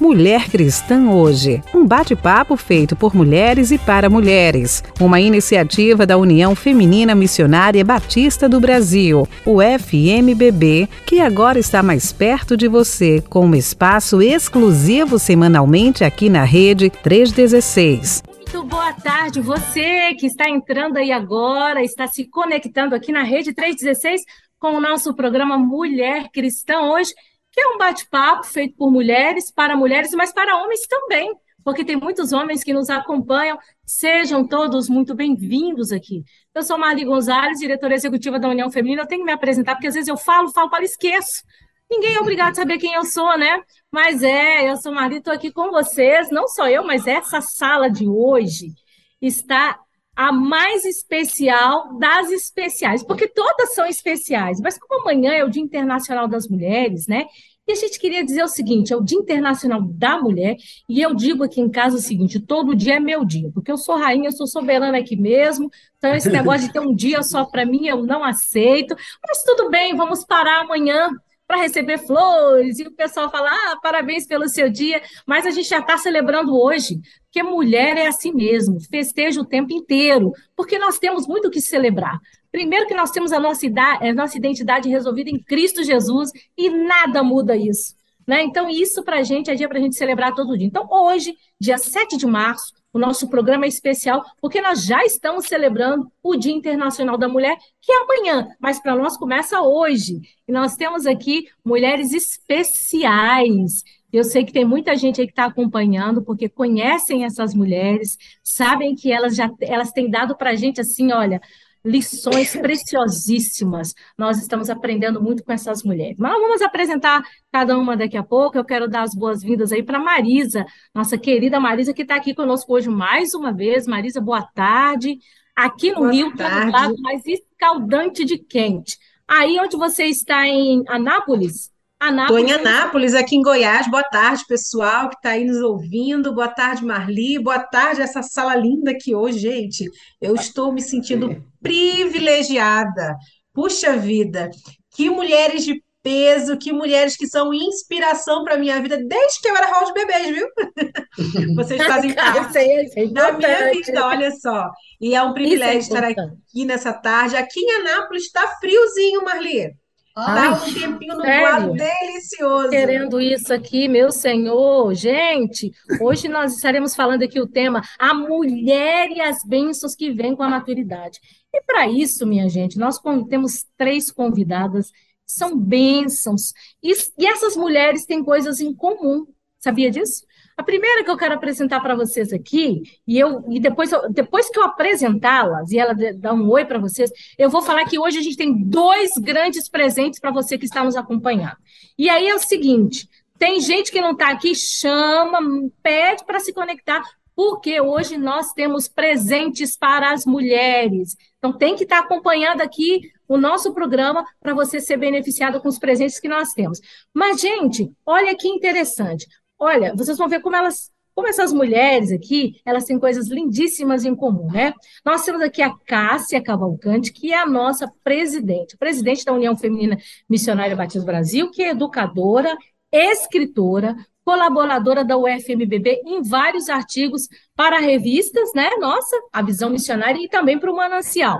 Mulher Cristã Hoje, um bate-papo feito por mulheres e para mulheres, uma iniciativa da União Feminina Missionária Batista do Brasil, o FMBB, que agora está mais perto de você, com um espaço exclusivo semanalmente aqui na Rede 316. Muito boa tarde, você que está entrando aí agora, está se conectando aqui na Rede 316 com o nosso programa Mulher Cristã hoje que é um bate-papo feito por mulheres, para mulheres, mas para homens também, porque tem muitos homens que nos acompanham. Sejam todos muito bem-vindos aqui. Eu sou Marli Gonzalez, diretora executiva da União Feminina. Eu tenho que me apresentar, porque às vezes eu falo, falo, falo, esqueço. Ninguém é obrigado a saber quem eu sou, né? Mas é, eu sou Marli, estou aqui com vocês. Não só eu, mas essa sala de hoje está a mais especial das especiais, porque todas são especiais, mas como amanhã é o Dia Internacional das Mulheres, né? E a gente queria dizer o seguinte: é o Dia Internacional da Mulher, e eu digo aqui em casa o seguinte: todo dia é meu dia, porque eu sou rainha, eu sou soberana aqui mesmo, então esse negócio de ter um dia só para mim eu não aceito, mas tudo bem, vamos parar amanhã para receber flores, e o pessoal fala, ah, parabéns pelo seu dia, mas a gente já está celebrando hoje, porque mulher é assim mesmo, festeja o tempo inteiro, porque nós temos muito o que celebrar. Primeiro que nós temos a nossa, idade, a nossa identidade resolvida em Cristo Jesus, e nada muda isso. Né? Então, isso para a gente é dia para a gente celebrar todo dia. Então, hoje, dia 7 de março, o nosso programa é especial, porque nós já estamos celebrando o Dia Internacional da Mulher, que é amanhã, mas para nós começa hoje. E nós temos aqui mulheres especiais. Eu sei que tem muita gente aí que está acompanhando, porque conhecem essas mulheres, sabem que elas já elas têm dado para a gente assim, olha, lições preciosíssimas. Nós estamos aprendendo muito com essas mulheres. Mas vamos apresentar cada uma daqui a pouco. Eu quero dar as boas-vindas aí para Marisa, nossa querida Marisa, que está aqui conosco hoje mais uma vez. Marisa, boa tarde. Aqui no boa Rio, está do lado mais escaldante de quente. Aí onde você está em Anápolis, Estou em Anápolis, aqui em Goiás. Boa tarde, pessoal que está aí nos ouvindo. Boa tarde, Marli. Boa tarde, essa sala linda aqui hoje, gente. Eu estou me sentindo privilegiada. Puxa vida, que mulheres de peso, que mulheres que são inspiração para minha vida desde que eu era hall de bebês, viu? Vocês fazem parte é da minha vida, olha só. E é um privilégio é estar aqui nessa tarde. Aqui em Anápolis está friozinho, Marli. Tá um tempinho nublado delicioso. Querendo isso aqui, meu senhor. Gente, hoje nós estaremos falando aqui o tema A Mulher e as Bênçãos que Vêm com a Maturidade. E para isso, minha gente, nós temos três convidadas, são bênçãos. E, e essas mulheres têm coisas em comum. Sabia disso? A primeira que eu quero apresentar para vocês aqui, e eu e depois, depois que eu apresentá-las e ela dá um oi para vocês, eu vou falar que hoje a gente tem dois grandes presentes para você que está nos acompanhando. E aí é o seguinte: tem gente que não está aqui, chama, pede para se conectar, porque hoje nós temos presentes para as mulheres. Então tem que estar tá acompanhando aqui o nosso programa para você ser beneficiado com os presentes que nós temos. Mas, gente, olha que interessante. Olha, vocês vão ver como elas, como essas mulheres aqui, elas têm coisas lindíssimas em comum, né? Nós temos aqui a Cássia Cavalcante, que é a nossa presidente, presidente da União Feminina Missionária Batista Brasil, que é educadora, escritora, colaboradora da UFMBB em vários artigos para revistas, né? Nossa, a Visão Missionária e também para o Manancial.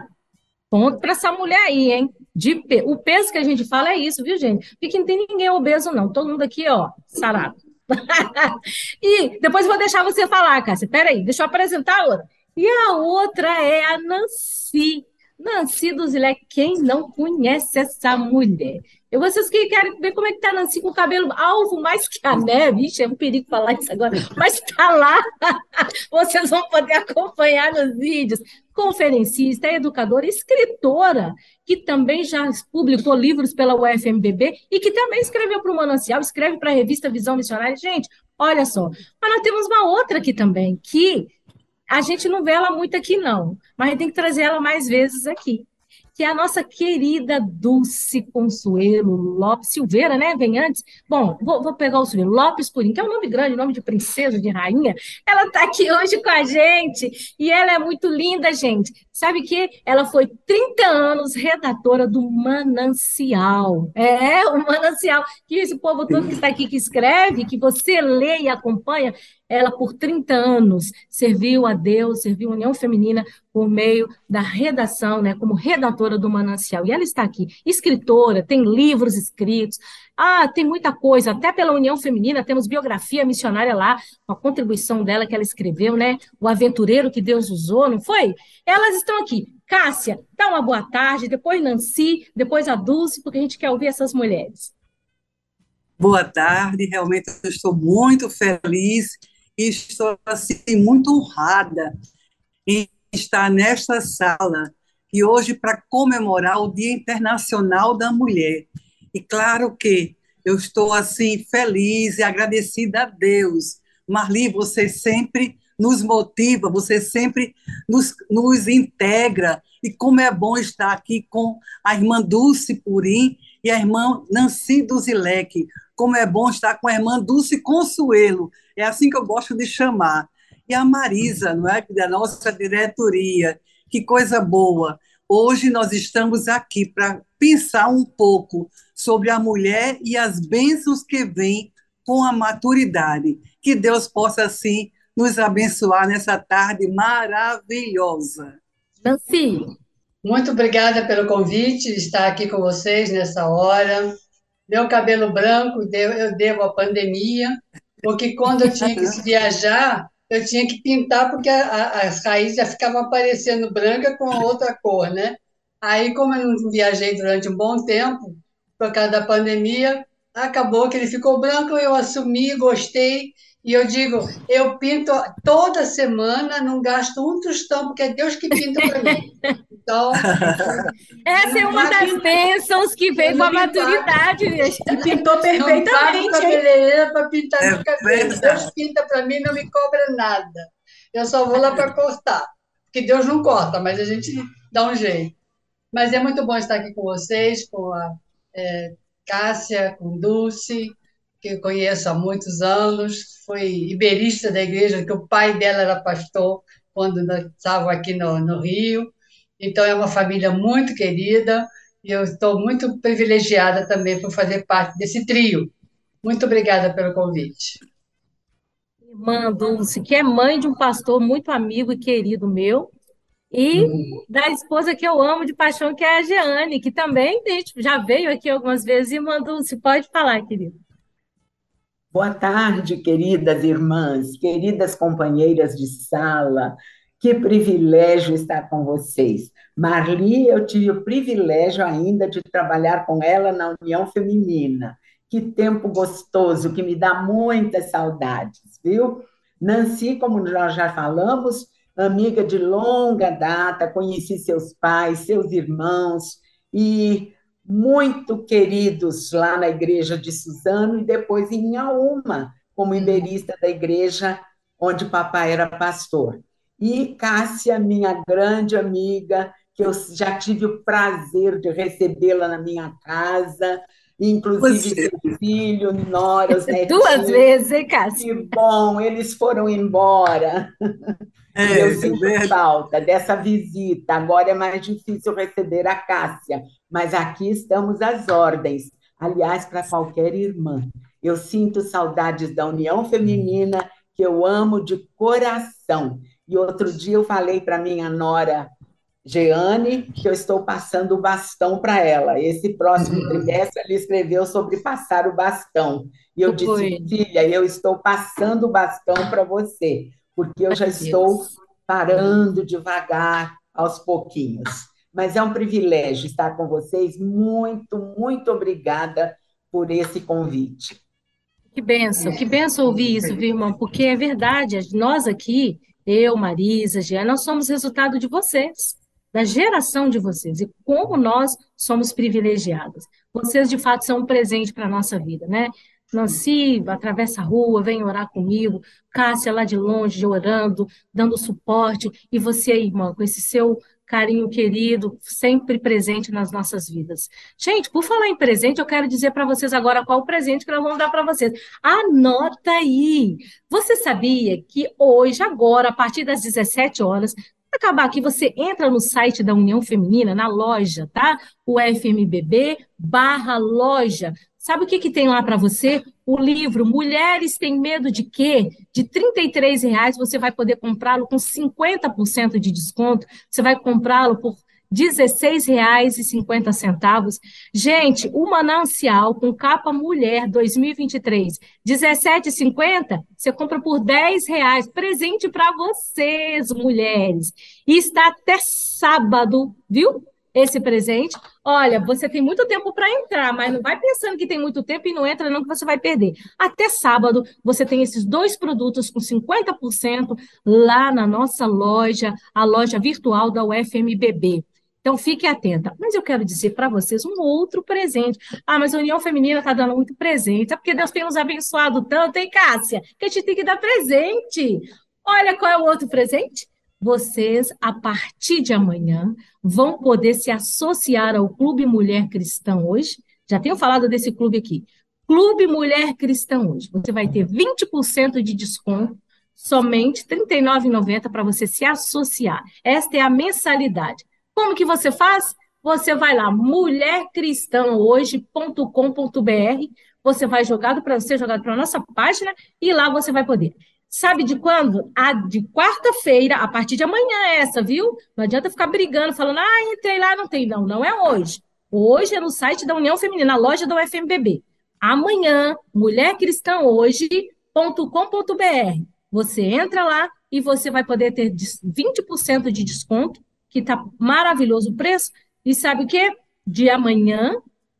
Ponto para essa mulher aí, hein? De. O peso que a gente fala é isso, viu, gente? Porque não tem ninguém obeso, não. Todo mundo aqui, ó, sarado. e depois vou deixar você falar, Cássia. Peraí, deixa eu apresentar a outra. E a outra é a Nancy. Nancy do Zilé. Quem não conhece essa mulher? E vocês que querem ver como é que tá Nancy com o cabelo alvo mais que a neve. Ixi, é um perigo falar isso agora. Mas tá lá. Vocês vão poder acompanhar nos vídeos. Conferencista, educadora, escritora, que também já publicou livros pela UFMBB e que também escreveu para o Manancial, escreve para a revista Visão Missionária. Gente, olha só. Mas nós temos uma outra aqui também, que a gente não vê ela muito aqui, não. Mas tem que trazer ela mais vezes aqui que é a nossa querida Dulce Consuelo Lopes Silveira, né? Vem antes. Bom, vou, vou pegar o Silveira. Lopes Purim, que é um nome grande, nome de princesa, de rainha. Ela está aqui hoje com a gente e ela é muito linda, gente. Sabe que ela foi 30 anos redatora do Manancial. É, o Manancial, que esse povo todo que está aqui que escreve, que você lê e acompanha, ela por 30 anos serviu a Deus, serviu a União Feminina por meio da redação, né, como redatora do Manancial. E ela está aqui, escritora, tem livros escritos, ah, tem muita coisa, até pela União Feminina, temos biografia missionária lá, com a contribuição dela que ela escreveu, né? O aventureiro que Deus usou, não foi? Elas estão aqui. Cássia, dá uma boa tarde, depois Nancy, depois a Dulce, porque a gente quer ouvir essas mulheres. Boa tarde, realmente eu estou muito feliz e estou assim muito honrada em estar nesta sala e hoje para comemorar o Dia Internacional da Mulher. E claro que eu estou assim feliz e agradecida a Deus. Marli, você sempre nos motiva, você sempre nos, nos integra. E como é bom estar aqui com a irmã Dulce Purim e a irmã Nancy Duzilek. Como é bom estar com a irmã Dulce Consuelo. É assim que eu gosto de chamar. E a Marisa, não é? Da nossa diretoria. Que coisa boa. Hoje nós estamos aqui para pensar um pouco sobre a mulher e as bênçãos que vêm com a maturidade. Que Deus possa, assim, nos abençoar nessa tarde maravilhosa. Nancy. Muito obrigada pelo convite de estar aqui com vocês nessa hora. Meu cabelo branco eu devo à pandemia, porque quando eu tinha que viajar, eu tinha que pintar, porque a, a, as raízes já ficavam aparecendo branca com outra cor, né? Aí, como eu não viajei durante um bom tempo, por causa da pandemia, acabou que ele ficou branco, eu assumi, gostei, e eu digo, eu pinto toda semana, não gasto um tostão, porque é Deus que pinta para mim. Então, essa é uma das bênçãos que vem com a maturidade. E pintou perfeitamente. Não pago cabeleireira para pintar é meu cabelo. Deus pinta para mim, não me cobra nada. Eu só vou lá para cortar. Porque Deus não corta, mas a gente dá um jeito. Mas é muito bom estar aqui com vocês, com a é, Cássia, com Dulce, que eu conheço há muitos anos, foi iberista da igreja, que o pai dela era pastor quando estava aqui no, no Rio. Então, é uma família muito querida e eu estou muito privilegiada também por fazer parte desse trio. Muito obrigada pelo convite. Irmã Dulce, que é mãe de um pastor muito amigo e querido meu, e uhum. da esposa que eu amo de paixão, que é a Jeane, que também já veio aqui algumas vezes. Irmã Dulce, pode falar, querida. Boa tarde, queridas irmãs, queridas companheiras de sala. Que privilégio estar com vocês. Marli, eu tive o privilégio ainda de trabalhar com ela na União Feminina. Que tempo gostoso, que me dá muitas saudades, viu? Nancy, como nós já falamos, amiga de longa data, conheci seus pais, seus irmãos, e muito queridos lá na igreja de Suzano e depois em Inhaúma, como iberista da igreja onde papai era pastor. E Cássia, minha grande amiga, que eu já tive o prazer de recebê-la na minha casa, inclusive seu filho, Nora, os netinhos. Duas vezes, hein, Cássia? Que bom, eles foram embora. É, eu sinto é falta dessa visita. Agora é mais difícil receber a Cássia, mas aqui estamos às ordens. Aliás, para qualquer irmã. Eu sinto saudades da união feminina, que eu amo de coração. E outro dia eu falei para minha nora Jeane que eu estou passando o bastão para ela. Esse próximo uhum. trimestre ele escreveu sobre passar o bastão. E eu disse, filha, eu estou passando o bastão para você, porque eu já estou parando devagar, aos pouquinhos mas é um privilégio estar com vocês. Muito, muito obrigada por esse convite. Que benção, que benção ouvir isso, viu, irmão? Porque é verdade, nós aqui, eu, Marisa, Jean, nós somos resultado de vocês, da geração de vocês, e como nós somos privilegiados. Vocês, de fato, são um presente para a nossa vida, né? Nancy atravessa a rua, vem orar comigo, Cássia lá de longe orando, dando suporte, e você, irmã, com esse seu carinho querido, sempre presente nas nossas vidas. Gente, por falar em presente, eu quero dizer para vocês agora qual o presente que nós vamos dar para vocês. Anota aí! Você sabia que hoje, agora, a partir das 17 horas, acabar aqui, você entra no site da União Feminina, na loja, tá? O FMBB barra loja. Sabe o que, que tem lá para você? O livro Mulheres Têm Medo de Quê? De R$ reais você vai poder comprá-lo com 50% de desconto. Você vai comprá-lo por R$ 16,50. Gente, o Manancial com capa mulher 2023, R$ 17,50, você compra por R$ reais. Presente para vocês, mulheres. E está até sábado, viu? Esse presente. Olha, você tem muito tempo para entrar, mas não vai pensando que tem muito tempo e não entra, não, que você vai perder. Até sábado, você tem esses dois produtos com 50% lá na nossa loja, a loja virtual da UFMBB. Então, fique atenta. Mas eu quero dizer para vocês um outro presente. Ah, mas a União Feminina está dando muito presente. É porque Deus tem nos abençoado tanto, hein, Cássia? Que a gente tem que dar presente. Olha qual é o outro presente. Vocês, a partir de amanhã, vão poder se associar ao Clube Mulher Cristã hoje. Já tenho falado desse clube aqui. Clube Mulher Cristã hoje. Você vai ter 20% de desconto somente R$ 39,90 para você se associar. Esta é a mensalidade. Como que você faz? Você vai lá, mulhercristãohoje.com.br, você vai jogado para ser jogado para a nossa página e lá você vai poder. Sabe de quando? A de quarta-feira, a partir de amanhã é essa, viu? Não adianta ficar brigando, falando, ah, entrei lá, não tem. Não, não é hoje. Hoje é no site da União Feminina, na loja da UFMBB. Amanhã, mulhercristãohoje.com.br. Você entra lá e você vai poder ter 20% de desconto que está maravilhoso o preço. E sabe o quê? De amanhã,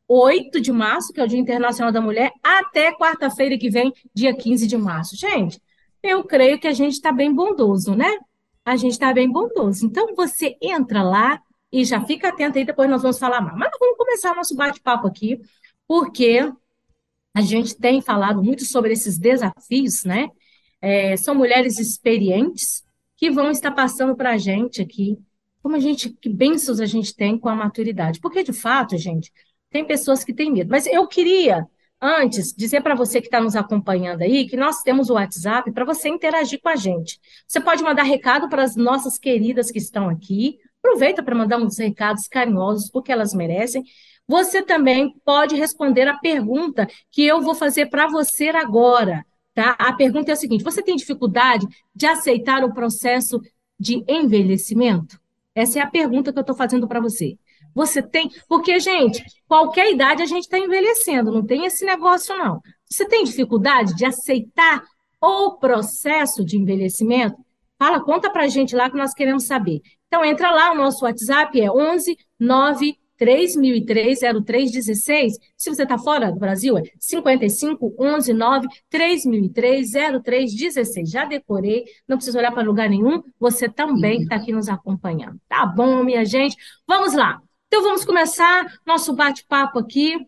8 de março, que é o Dia Internacional da Mulher, até quarta-feira que vem, dia 15 de março. Gente, eu creio que a gente está bem bondoso, né? A gente está bem bondoso. Então, você entra lá e já fica atento aí, depois nós vamos falar mais. Mas vamos começar nosso bate-papo aqui, porque a gente tem falado muito sobre esses desafios, né? É, são mulheres experientes que vão estar passando para a gente aqui como a gente, que bênçãos a gente tem com a maturidade. Porque, de fato, gente, tem pessoas que têm medo. Mas eu queria, antes, dizer para você que está nos acompanhando aí, que nós temos o WhatsApp para você interagir com a gente. Você pode mandar recado para as nossas queridas que estão aqui. Aproveita para mandar uns recados carinhosos, porque elas merecem. Você também pode responder a pergunta que eu vou fazer para você agora. Tá? A pergunta é a seguinte: você tem dificuldade de aceitar o processo de envelhecimento? Essa é a pergunta que eu estou fazendo para você. Você tem. Porque, gente, qualquer idade a gente está envelhecendo, não tem esse negócio, não. Você tem dificuldade de aceitar o processo de envelhecimento? Fala, conta para a gente lá que nós queremos saber. Então, entra lá, o nosso WhatsApp é 11 9 3003 0316. Se você está fora do Brasil, é 55 11 9 3003 0316. Já decorei, não precisa olhar para lugar nenhum. Você também está aqui nos acompanhando. Tá bom, minha gente? Vamos lá. Então vamos começar nosso bate-papo aqui,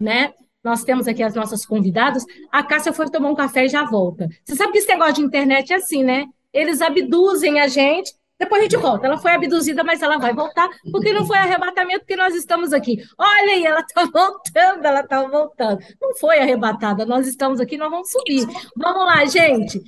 né? Nós temos aqui as nossas convidadas. A Cássia foi tomar um café e já volta. Você sabe que esse negócio de internet é assim, né? Eles abduzem a gente depois a gente volta. Ela foi abduzida, mas ela vai voltar, porque não foi arrebatamento, porque nós estamos aqui. Olha aí, ela está voltando, ela está voltando. Não foi arrebatada, nós estamos aqui, nós vamos subir. Vamos lá, gente.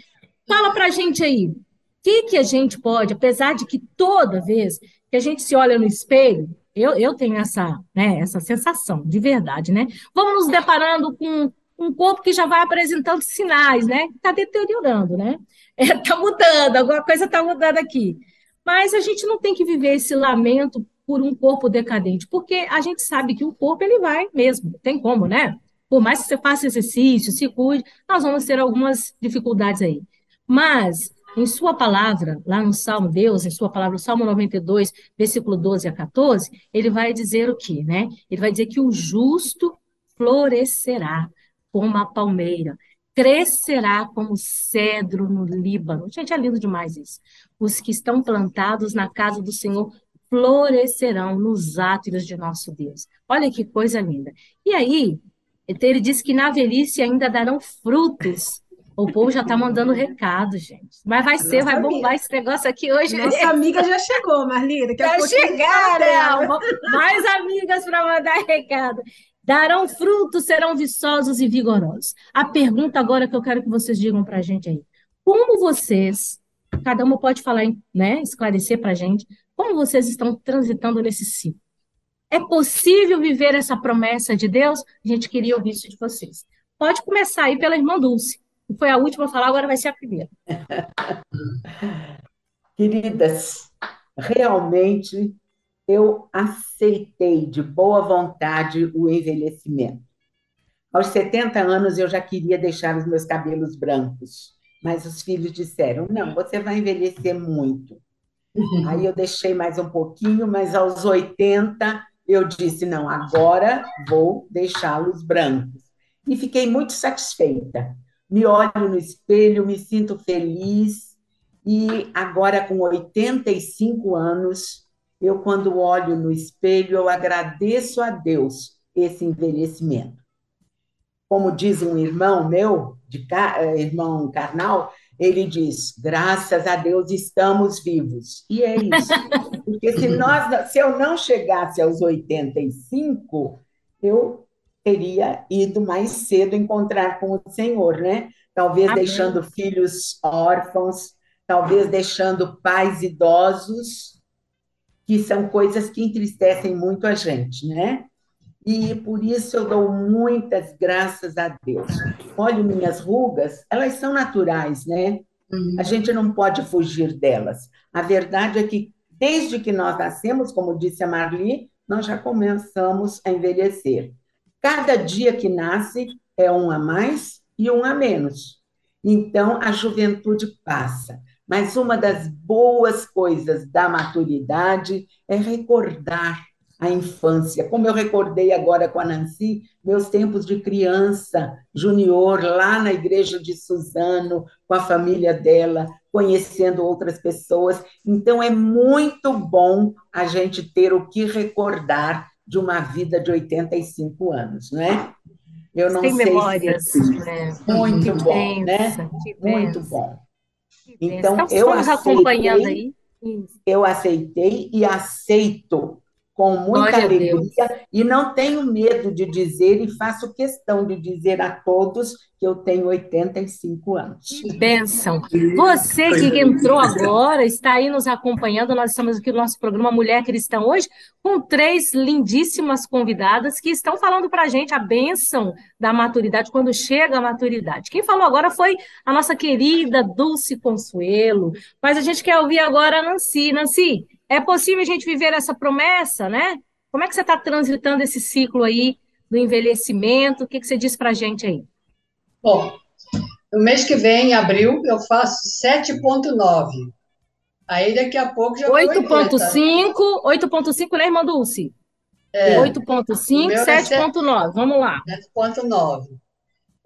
Fala para a gente aí. O que, que a gente pode, apesar de que toda vez que a gente se olha no espelho, eu, eu tenho essa, né, essa sensação, de verdade, né? Vamos nos deparando com um corpo que já vai apresentando sinais, né? Está deteriorando, né? Está é, tá mudando, alguma coisa está mudando aqui. Mas a gente não tem que viver esse lamento por um corpo decadente, porque a gente sabe que o corpo ele vai mesmo, tem como, né? Por mais que você faça exercício, se cuide, nós vamos ter algumas dificuldades aí. Mas, em sua palavra, lá no Salmo Deus, em sua palavra, Salmo 92, versículo 12 a 14, ele vai dizer o quê, né? Ele vai dizer que o justo florescerá como a palmeira, crescerá como cedro no Líbano. Gente, é lindo demais isso os que estão plantados na casa do Senhor florescerão nos átrios de nosso Deus. Olha que coisa linda. E aí, ele diz que na velhice ainda darão frutos. O povo já está mandando recado, gente. Mas vai ser, vai bombar amiga. esse negócio aqui hoje. Nossa amiga já chegou, Marlene. Já chegaram. Mais amigas para mandar recado. Darão frutos, serão viçosos e vigorosos. A pergunta agora que eu quero que vocês digam para a gente aí. Como vocês Cada uma pode falar, né, esclarecer para a gente como vocês estão transitando nesse ciclo. É possível viver essa promessa de Deus? A gente queria ouvir isso de vocês. Pode começar aí pela irmã Dulce, foi a última a falar, agora vai ser a primeira. Queridas, realmente eu aceitei de boa vontade o envelhecimento. Aos 70 anos eu já queria deixar os meus cabelos brancos, mas os filhos disseram: não, você vai envelhecer muito. Uhum. Aí eu deixei mais um pouquinho, mas aos 80 eu disse: não, agora vou deixá-los brancos. E fiquei muito satisfeita. Me olho no espelho, me sinto feliz. E agora, com 85 anos, eu, quando olho no espelho, eu agradeço a Deus esse envelhecimento. Como diz um irmão meu, de, eh, irmão carnal, ele diz: graças a Deus estamos vivos. E é isso. Porque se, nós, se eu não chegasse aos 85, eu teria ido mais cedo encontrar com o Senhor, né? Talvez Amém. deixando filhos órfãos, talvez deixando pais idosos, que são coisas que entristecem muito a gente, né? E por isso eu dou muitas graças a Deus. Olha, minhas rugas, elas são naturais, né? Uhum. A gente não pode fugir delas. A verdade é que, desde que nós nascemos, como disse a Marli, nós já começamos a envelhecer. Cada dia que nasce é um a mais e um a menos. Então, a juventude passa. Mas uma das boas coisas da maturidade é recordar a infância. Como eu recordei agora com a Nancy, meus tempos de criança, junior, lá na igreja de Suzano, com a família dela, conhecendo outras pessoas. Então, é muito bom a gente ter o que recordar de uma vida de 85 anos, não é? Eu não Tem sei memórias, se... né? Muito que bom, né? Muito bom. Então, então eu aceitei, eu aceitei e aceito com muita Glória alegria e não tenho medo de dizer e faço questão de dizer a todos que eu tenho 85 anos. Que bênção! Você que entrou agora, está aí nos acompanhando, nós estamos aqui no nosso programa Mulher Cristã hoje, com três lindíssimas convidadas que estão falando para a gente a bênção da maturidade, quando chega a maturidade. Quem falou agora foi a nossa querida Dulce Consuelo, mas a gente quer ouvir agora a Nancy. Nancy, é possível a gente viver essa promessa, né? Como é que você está transitando esse ciclo aí do envelhecimento? O que, que você diz para a gente aí? Bom, no mês que vem, em abril, eu faço 7,9. Aí daqui a pouco já 8,5, 8,5, né, irmã Dulce? É, 8,5, 7,9. É Vamos lá. 7,9.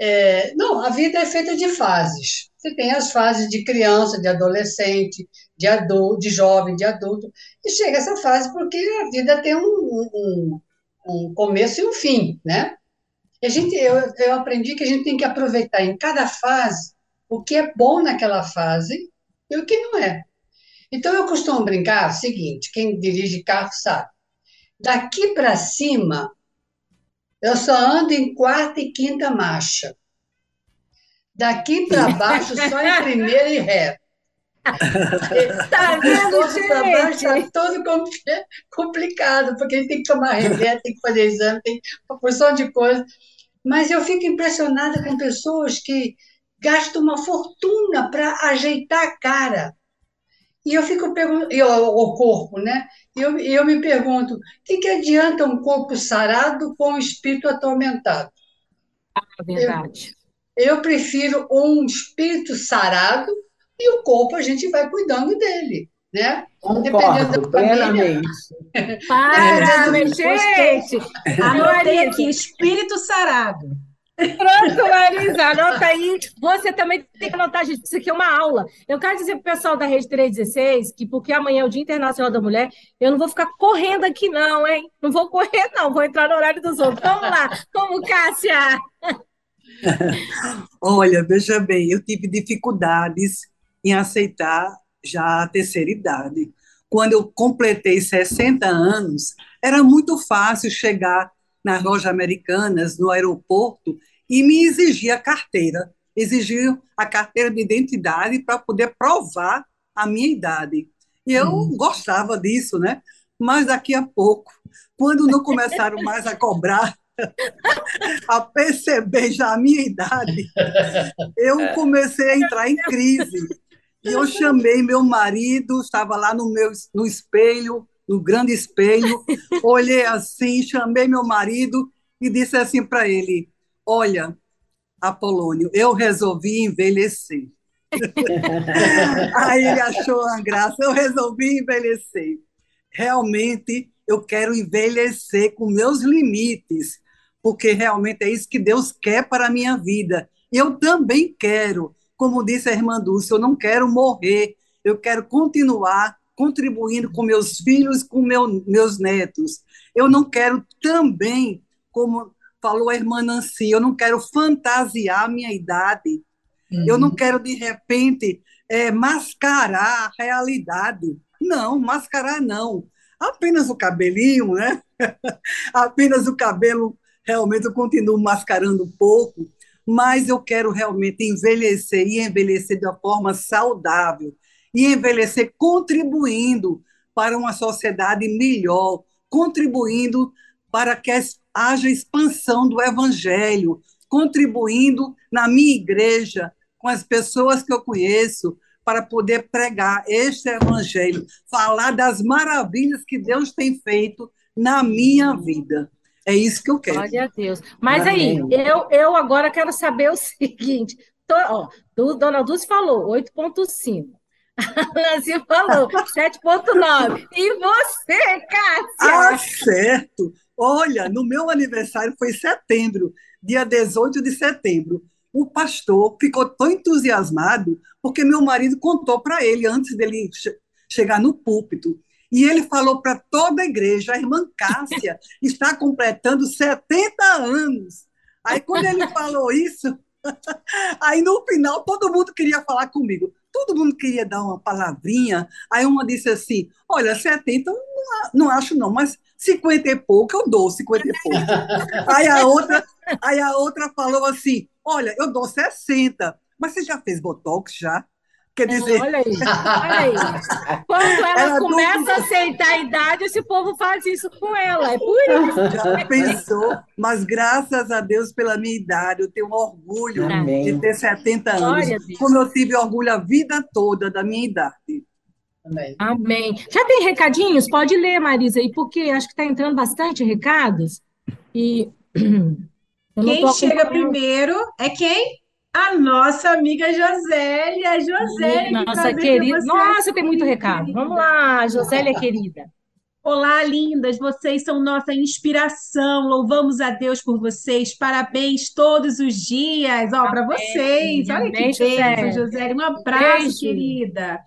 É, não, a vida é feita de fases. Você tem as fases de criança, de adolescente, de adulto, de jovem, de adulto, e chega essa fase porque a vida tem um, um, um começo e um fim, né? E a gente, eu, eu aprendi que a gente tem que aproveitar em cada fase o que é bom naquela fase e o que não é. Então, eu costumo brincar o seguinte: quem dirige carro sabe. Daqui para cima, eu só ando em quarta e quinta marcha. Daqui para baixo, só em primeira e ré. Tá vendo, gente? Está todo complicado, porque a gente tem que tomar remédio, tem que fazer exame, tem uma porção de coisas. Mas eu fico impressionada com pessoas que gastam uma fortuna para ajeitar a cara. E eu fico perguntando, o corpo, né? E eu, eu me pergunto, o que, que adianta um corpo sarado com um espírito atormentado? Ah, verdade. Eu, eu prefiro um espírito sarado e o corpo a gente vai cuidando dele, né? Concordo plenamente. Para, gente! Anotei aqui, espírito sarado. Pronto, Marisa, anota aí. Você também tem que anotar, gente, isso aqui é uma aula. Eu quero dizer para o pessoal da Rede 316 que, porque amanhã é o Dia Internacional da Mulher, eu não vou ficar correndo aqui, não, hein? Não vou correr, não, vou entrar no horário dos outros. Vamos lá, como Cássia? Olha, veja bem, eu tive dificuldades em aceitar já a terceira idade. Quando eu completei 60 anos, era muito fácil chegar nas lojas americanas, no aeroporto, e me exigir a carteira, exigir a carteira de identidade para poder provar a minha idade. E eu hum. gostava disso, né? Mas daqui a pouco, quando não começaram mais a cobrar, a perceber já a minha idade, eu comecei a entrar em crise. E eu chamei meu marido, estava lá no meu no espelho, no grande espelho, olhei assim, chamei meu marido e disse assim para ele: Olha, Apolônio, eu resolvi envelhecer. Aí ele achou uma graça, eu resolvi envelhecer. Realmente, eu quero envelhecer com meus limites, porque realmente é isso que Deus quer para a minha vida. Eu também quero, como disse a irmã Dulce, eu não quero morrer, eu quero continuar contribuindo com meus filhos, com meu, meus netos. Eu não quero também, como falou a irmã Nancy, eu não quero fantasiar a minha idade. Uhum. Eu não quero, de repente, é, mascarar a realidade. Não, mascarar não. Apenas o cabelinho, né? Apenas o cabelo, realmente eu continuo mascarando um pouco, mas eu quero realmente envelhecer e envelhecer de uma forma saudável e envelhecer contribuindo para uma sociedade melhor, contribuindo para que haja expansão do evangelho, contribuindo na minha igreja, com as pessoas que eu conheço, para poder pregar este evangelho, falar das maravilhas que Deus tem feito na minha vida. É isso que eu quero. Glória a Deus. Mas Amém. aí, eu, eu agora quero saber o seguinte: tô, ó, do, Dona Dulce falou 8,5. A Nancy falou 7,9. E você, Cássia? Ah, certo. Olha, no meu aniversário foi setembro, dia 18 de setembro. O pastor ficou tão entusiasmado porque meu marido contou para ele antes dele chegar no púlpito. E ele falou para toda a igreja: a irmã Cássia está completando 70 anos. Aí, quando ele falou isso, aí no final todo mundo queria falar comigo todo mundo queria dar uma palavrinha. Aí uma disse assim: Olha, 70 não, não acho não, mas 50 e pouco eu dou, 50 e pouco. aí, a outra, aí a outra falou assim: Olha, eu dou 60, mas você já fez botox já? Quer é, dizer. olha aí, olha aí. Quando ela, ela começa a aceitar a idade, esse povo faz isso com ela. É por isso. Já pensou, mas graças a Deus pela minha idade, eu tenho um orgulho Amém. de ter 70 anos. Como eu tive orgulho a vida toda da minha idade. Amém. Amém. Já tem recadinhos? Pode ler, Marisa, aí, porque acho que está entrando bastante recados. E. Quem chega primeiro é quem? A nossa amiga Josélia. Josélia, nossa querida. Nossa, tem muito recado. Querida. Vamos lá, Josélia querida. Olá, lindas, vocês são nossa inspiração. Louvamos a Deus por vocês. Parabéns todos os dias. Ó, para vocês. Olha que beijo, Josélia. Um abraço, beijo. querida.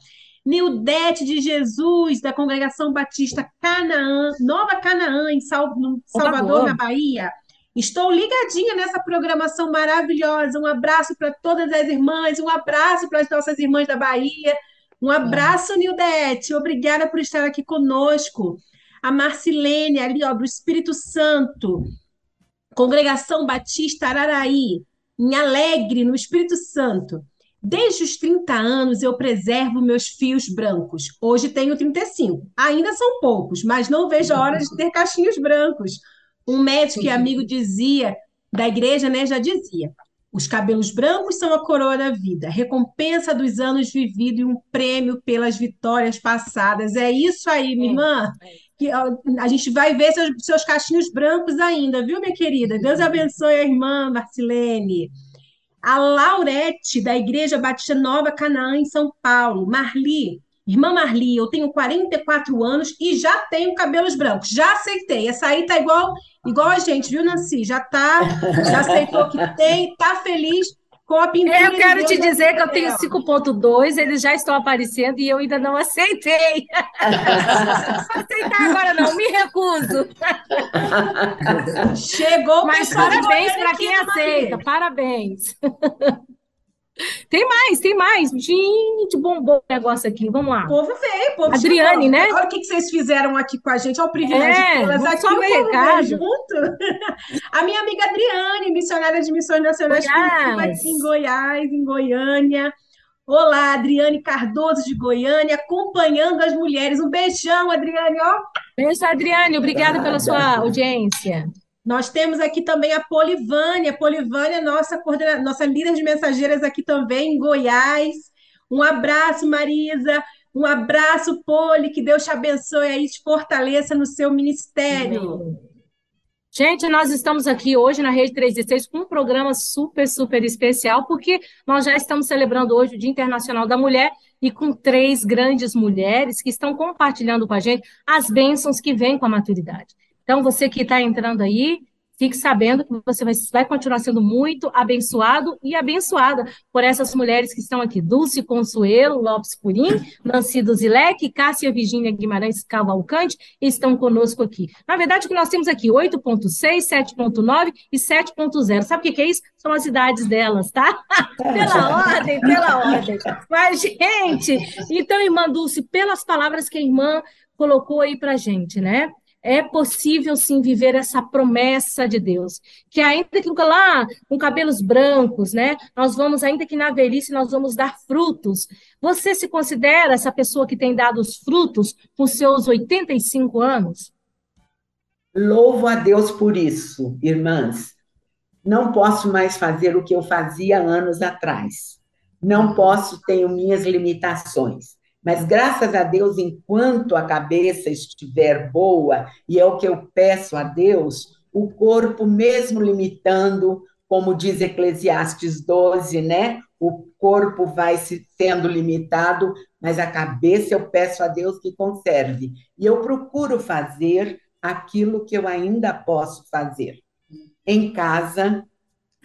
Nildete de Jesus, da Congregação Batista Canaã, Nova Canaã, em Salvador, na Bahia. Estou ligadinha nessa programação maravilhosa. Um abraço para todas as irmãs, um abraço para as nossas irmãs da Bahia. Um abraço, é. Nildete. Obrigada por estar aqui conosco. A Marcilene, ali, ó, do Espírito Santo. Congregação Batista Araraí, em Alegre, no Espírito Santo. Desde os 30 anos eu preservo meus fios brancos. Hoje tenho 35. Ainda são poucos, mas não vejo a hora de ter cachinhos brancos. Um médico e amigo dizia, da igreja, né, já dizia: os cabelos brancos são a coroa da vida, recompensa dos anos vividos e um prêmio pelas vitórias passadas. É isso aí, minha é, irmã. É. Que a gente vai ver seus, seus cachinhos brancos ainda, viu, minha querida? Deus abençoe a irmã Marcilene. A Laurete, da Igreja Batista Nova Canaã, em São Paulo. Marli, Irmã Marli, eu tenho 44 anos e já tenho cabelos brancos. Já aceitei. Essa aí tá igual, igual a gente, viu, Nancy? Já tá, já aceitou que tem, tá feliz com a pintura. Eu quero te dizer que eu tenho 5.2, eles já estão aparecendo e eu ainda não aceitei. não aceitar agora não, me recuso. Chegou, mas parabéns para quem aceita. Parabéns. Tem mais, tem mais. Gente, bombou o negócio aqui. Vamos lá. O povo veio, povo Adriane, chegou. né? Olha o que vocês fizeram aqui com a gente. Olha o privilégio é, delas aqui. Só junto. A minha amiga Adriane, missionária de Missões Nacionais, aqui em Goiás, em Goiânia. Olá, Adriane Cardoso de Goiânia, acompanhando as mulheres. Um beijão, Adriane, ó. Beijo, Adriane, obrigada pela sua audiência. Nós temos aqui também a Polivânia. Polivânia, nossa, coordena... nossa líder de mensageiras aqui também, em Goiás. Um abraço, Marisa. Um abraço, Poli. Que Deus te abençoe aí, te fortaleça no seu ministério. Gente, nós estamos aqui hoje na Rede 316 com um programa super, super especial, porque nós já estamos celebrando hoje o Dia Internacional da Mulher e com três grandes mulheres que estão compartilhando com a gente as bênçãos que vêm com a maturidade. Então, você que está entrando aí, Fique sabendo que você vai, vai, continuar sendo muito abençoado e abençoada por essas mulheres que estão aqui. Dulce Consuelo Lopes Purim, Nancy Duzilek, Cássia Virginia Guimarães Cavalcante estão conosco aqui. Na verdade, o que nós temos aqui, 8.6, 7.9 e 7.0. Sabe o que, que é isso? São as idades delas, tá? pela ordem, pela ordem. Mas, gente, então, irmã Dulce, pelas palavras que a irmã colocou aí pra gente, né? É possível sim viver essa promessa de Deus, que ainda que lá com cabelos brancos, né, nós vamos ainda que na velhice nós vamos dar frutos. Você se considera essa pessoa que tem dado os frutos com seus 85 anos? Louvo a Deus por isso, irmãs. Não posso mais fazer o que eu fazia anos atrás. Não posso, tenho minhas limitações. Mas graças a Deus, enquanto a cabeça estiver boa, e é o que eu peço a Deus, o corpo, mesmo limitando, como diz Eclesiastes 12, né? O corpo vai se sendo limitado, mas a cabeça eu peço a Deus que conserve. E eu procuro fazer aquilo que eu ainda posso fazer. Em casa,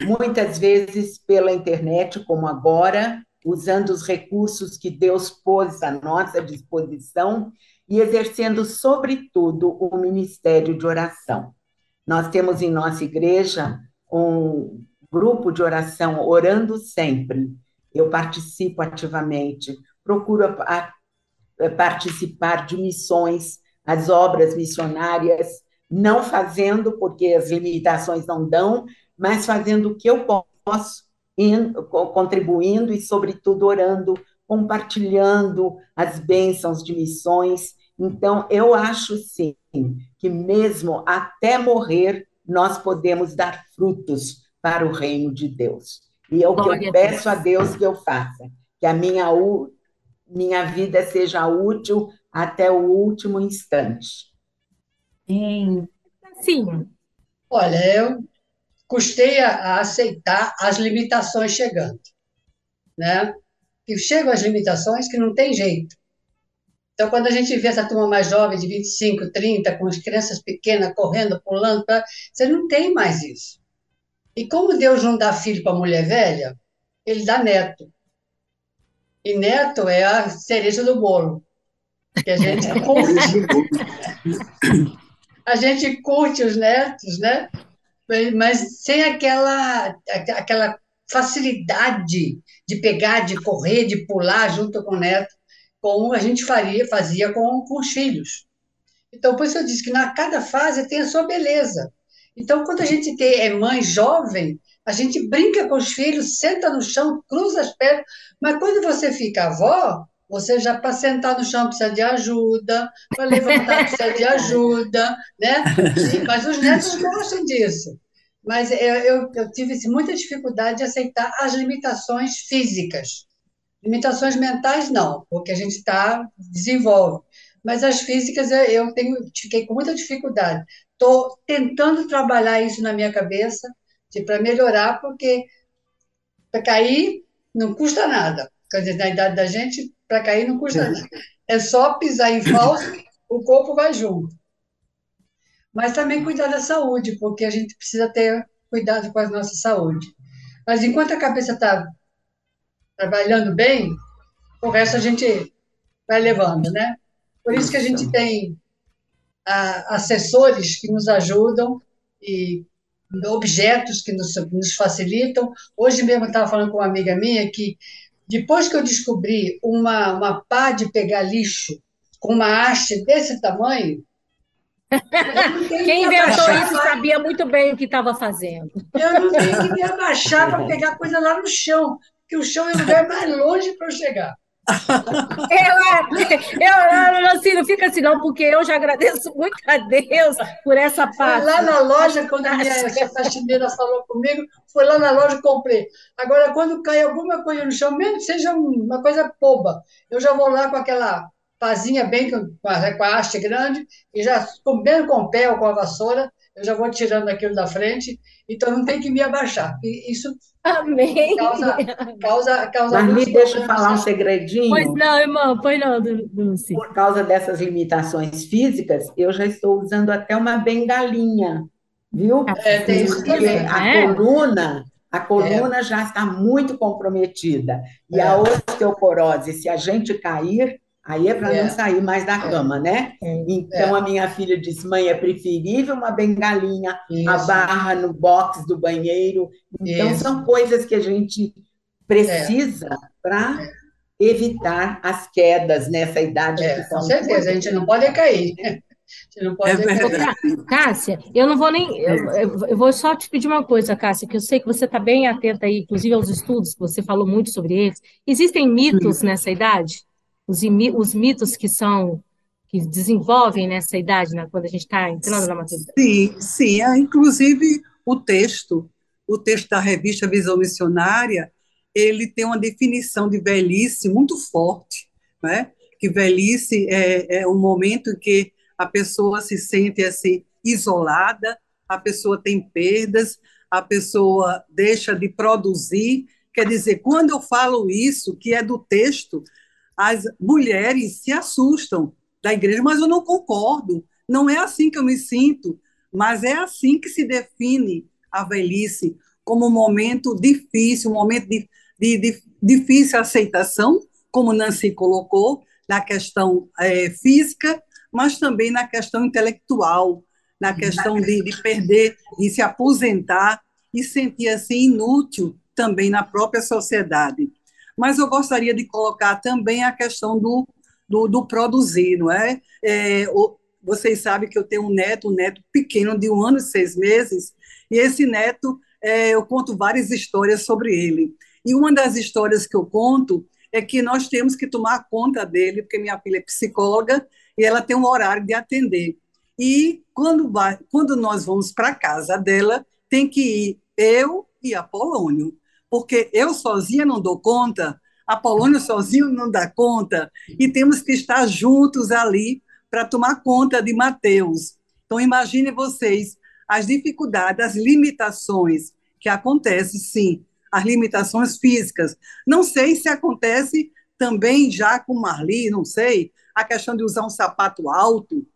muitas vezes pela internet, como agora, usando os recursos que Deus pôs à nossa disposição e exercendo, sobretudo, o ministério de oração. Nós temos em nossa igreja um grupo de oração Orando Sempre. Eu participo ativamente, procuro a, a participar de missões, as obras missionárias, não fazendo porque as limitações não dão, mas fazendo o que eu posso indo, contribuindo e, sobretudo, orando, compartilhando as bênçãos de missões. Então, eu acho sim que, mesmo até morrer, nós podemos dar frutos para o reino de Deus. E é o que eu peço a Deus que eu faça, que a minha, minha vida seja útil até o último instante. Sim. Olha, eu custei a, aceitar as limitações chegando, né? Que chegam as limitações que não tem jeito. Então, quando a gente vê essa turma mais jovem, de 25, 30, com as crianças pequenas correndo, pulando, pra... você não tem mais isso. E como Deus não dá filho para mulher velha, ele dá neto. E neto é a cereja do bolo. Que a gente curte. a gente curte os netos, né? Mas sem aquela, aquela facilidade de pegar, de correr, de pular junto com o neto, como a gente faria, fazia com, com os filhos. Então, por isso eu disse que na cada fase tem a sua beleza. Então, quando a gente tem, é mãe jovem, a gente brinca com os filhos, senta no chão, cruza as pernas, mas quando você fica avó, você já para sentar no chão precisa de ajuda, para levantar precisa de ajuda, né? Mas os netos gostam disso. Mas eu, eu, eu tive assim, muita dificuldade de aceitar as limitações físicas. Limitações mentais, não, porque a gente está, desenvolve. Mas as físicas, eu, eu tenho, fiquei com muita dificuldade. Estou tentando trabalhar isso na minha cabeça, para melhorar, porque para cair não custa nada. Quer dizer, na idade da gente, para cair não custa nada. É só pisar em falso, o corpo vai junto. Mas também cuidar da saúde, porque a gente precisa ter cuidado com a nossa saúde. Mas enquanto a cabeça está trabalhando bem, o resto a gente vai levando, né? Por isso que a gente tem a, assessores que nos ajudam e objetos que nos, nos facilitam. Hoje mesmo eu estava falando com uma amiga minha que depois que eu descobri uma, uma pá de pegar lixo com uma haste desse tamanho, quem inventou isso sabia muito bem o que estava fazendo. Eu não tenho que me abaixar para pegar coisa lá no chão. que o chão é o lugar mais longe para eu chegar. Eu, eu, eu, assim, não fica assim, não, porque eu já agradeço muito a Deus por essa parte. Foi lá na loja, quando a minha faxineira falou comigo, foi lá na loja e comprei. Agora, quando cai alguma coisa no chão, mesmo que seja uma coisa boba, eu já vou lá com aquela pazinha bem com a, com a haste grande, e já, bem com o pé ou com a vassoura, eu já vou tirando aquilo da frente, então não tem que me abaixar. E isso Amém. causa. causa, causa Mas me deixa eu falar um segredinho. Pois não, irmão, pois não, Dulce. Por causa dessas limitações físicas, eu já estou usando até uma bengalinha, viu? É, tem isso também. A né? coluna. A coluna já está muito comprometida. E É. a osteoporose, se a gente cair, aí é para É. não sair mais da cama, né? Então a minha filha disse: mãe, é preferível uma bengalinha, a Isso. barra no box do banheiro. Então, Isso. são coisas que a gente precisa para evitar as quedas nessa idade. É, que com são certeza, a gente não pode cair. A gente não pode É verdade. Cássia, eu não vou nem. Eu, eu- eu vou só te pedir uma coisa, Cássia, que eu sei que você está bem atenta aí, inclusive aos estudos, que você falou muito sobre eles. Existem mitos nessa idade? Os, os mitos que são. que desenvolvem nessa idade, né, quando a gente está entrando na maturidade? Sim, sim. É, Inclusive, o texto, o texto da revista Visão Missionária, ele tem uma definição de velhice muito forte, né? Que velhice é, é um momento em que a pessoa se sente assim isolada, a pessoa tem perdas, a pessoa deixa de produzir. Quer dizer, quando eu falo isso, que é do texto, as mulheres se assustam da igreja, mas eu não concordo. Não é assim que eu me sinto, mas é assim que se define a velhice como um momento difícil, um momento de, de, de difícil aceitação, como Nancy colocou, na questão é, física, mas também na questão intelectual, na questão de, de perder, de se aposentar e sentir assim inútil também na própria sociedade. Mas eu gostaria de colocar também a questão do, do, do produzir, não é? é o, vocês sabem que eu tenho um neto, um neto pequeno de um ano e seis meses, e esse neto, é, eu conto várias histórias sobre ele. E uma das histórias que eu conto é que nós temos que tomar conta dele, porque minha filha é psicóloga e ela tem um horário de atender. E quando, vai, quando nós vamos para casa dela, tem que ir eu e Apolônio, porque eu sozinha não dou conta, Apolônio sozinho não dá conta, e temos que estar juntos ali para tomar conta de Mateus. Então, imagine vocês as dificuldades, as limitações que acontecem, sim, as limitações físicas. Não sei se acontece também já com Marli, não sei, a questão de usar um sapato alto,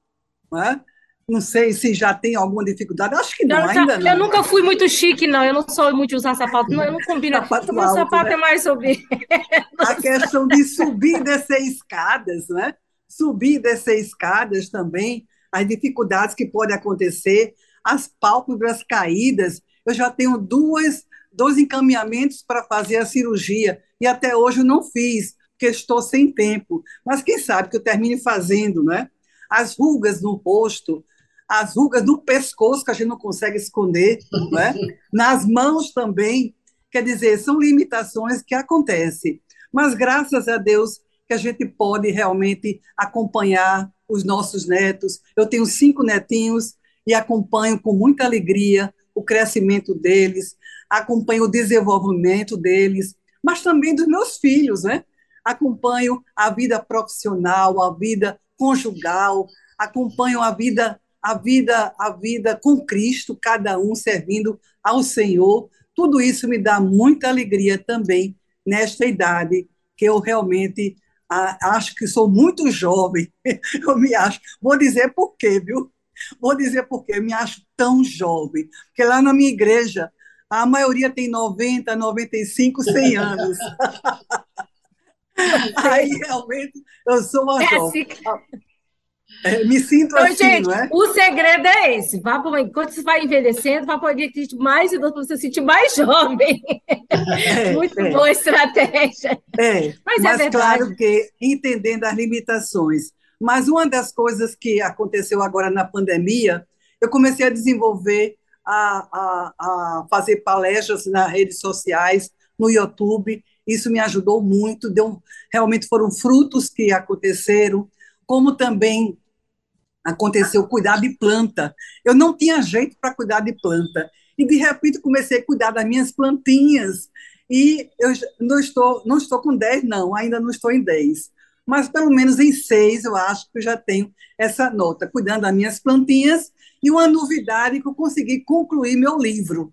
não é? Não sei se já tem alguma dificuldade. Acho que não, Eu, ainda não. eu nunca fui muito chique, não. Eu não sou muito de usar sapato. Não, eu não combino. Sapato Meu alto, sapato né? é mais sobre. a questão de subir e descer escadas, né? Subir e descer escadas também, as dificuldades que podem acontecer, as pálpebras caídas. Eu já tenho duas, dois encaminhamentos para fazer a cirurgia e até hoje eu não fiz, porque estou sem tempo. Mas quem sabe que eu termine fazendo, né? As rugas no rosto, as rugas no pescoço que a gente não consegue esconder, né? nas mãos também. Quer dizer, são limitações que acontecem. Mas graças a Deus que a gente pode realmente acompanhar os nossos netos. Eu tenho cinco netinhos e acompanho com muita alegria o crescimento deles, acompanho o desenvolvimento deles, mas também dos meus filhos, né? Acompanho a vida profissional, a vida conjugal, acompanho a vida a vida a vida com Cristo, cada um servindo ao Senhor. Tudo isso me dá muita alegria também nesta idade que eu realmente ah, acho que sou muito jovem. Eu me acho. Vou dizer por quê, viu? Vou dizer por quê. Eu me acho tão jovem. Porque lá na minha igreja, a maioria tem 90, 95, 100 anos. Aí, realmente, eu sou uma É jovem. É, me sinto Então, assim, gente, não é? o segredo é esse. Vá pro- Enquanto você vai envelhecendo, vai poder sentir mais idoso para você se sentir mais jovem. É, Muito é. boa estratégia. É, Mas é mas verdade. claro que entendendo as limitações. Mas uma das coisas que aconteceu agora na pandemia, eu comecei a desenvolver, a, a, a fazer palestras nas redes sociais, no YouTube, Isso me ajudou muito, deu, realmente foram frutos que aconteceram, como também aconteceu cuidar de planta. Eu não tinha jeito para cuidar de planta. E, de repente, comecei a cuidar das minhas plantinhas. E eu não estou, não estou com 10, não, ainda não estou em 10. Mas, pelo menos em 6, eu acho que eu já tenho essa nota, cuidando das minhas plantinhas. E uma novidade que eu consegui concluir meu livro,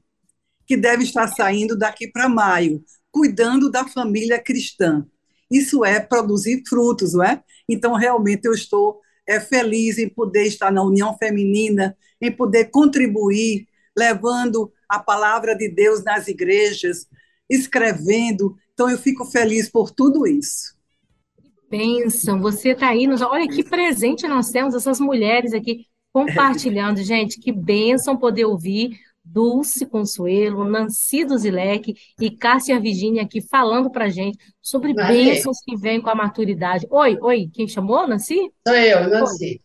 que deve estar saindo daqui para maio, Cuidando da Família Cristã. Isso é produzir frutos, não é? Então, realmente, eu estou é, feliz em poder estar na União Feminina, em poder contribuir, levando a palavra de Deus nas igrejas, escrevendo. Então, eu fico feliz por tudo isso. Bênção, você está aí. Nos... Olha que presente nós temos, essas mulheres aqui compartilhando. Gente, que bênção poder ouvir Dulce Consuelo, Nancy Duzilek e Cássia Virginia aqui falando para gente sobre bênçãos que vêm com a maturidade. Oi, oi, quem chamou, Nancy? Sou eu, Nancy. Oi.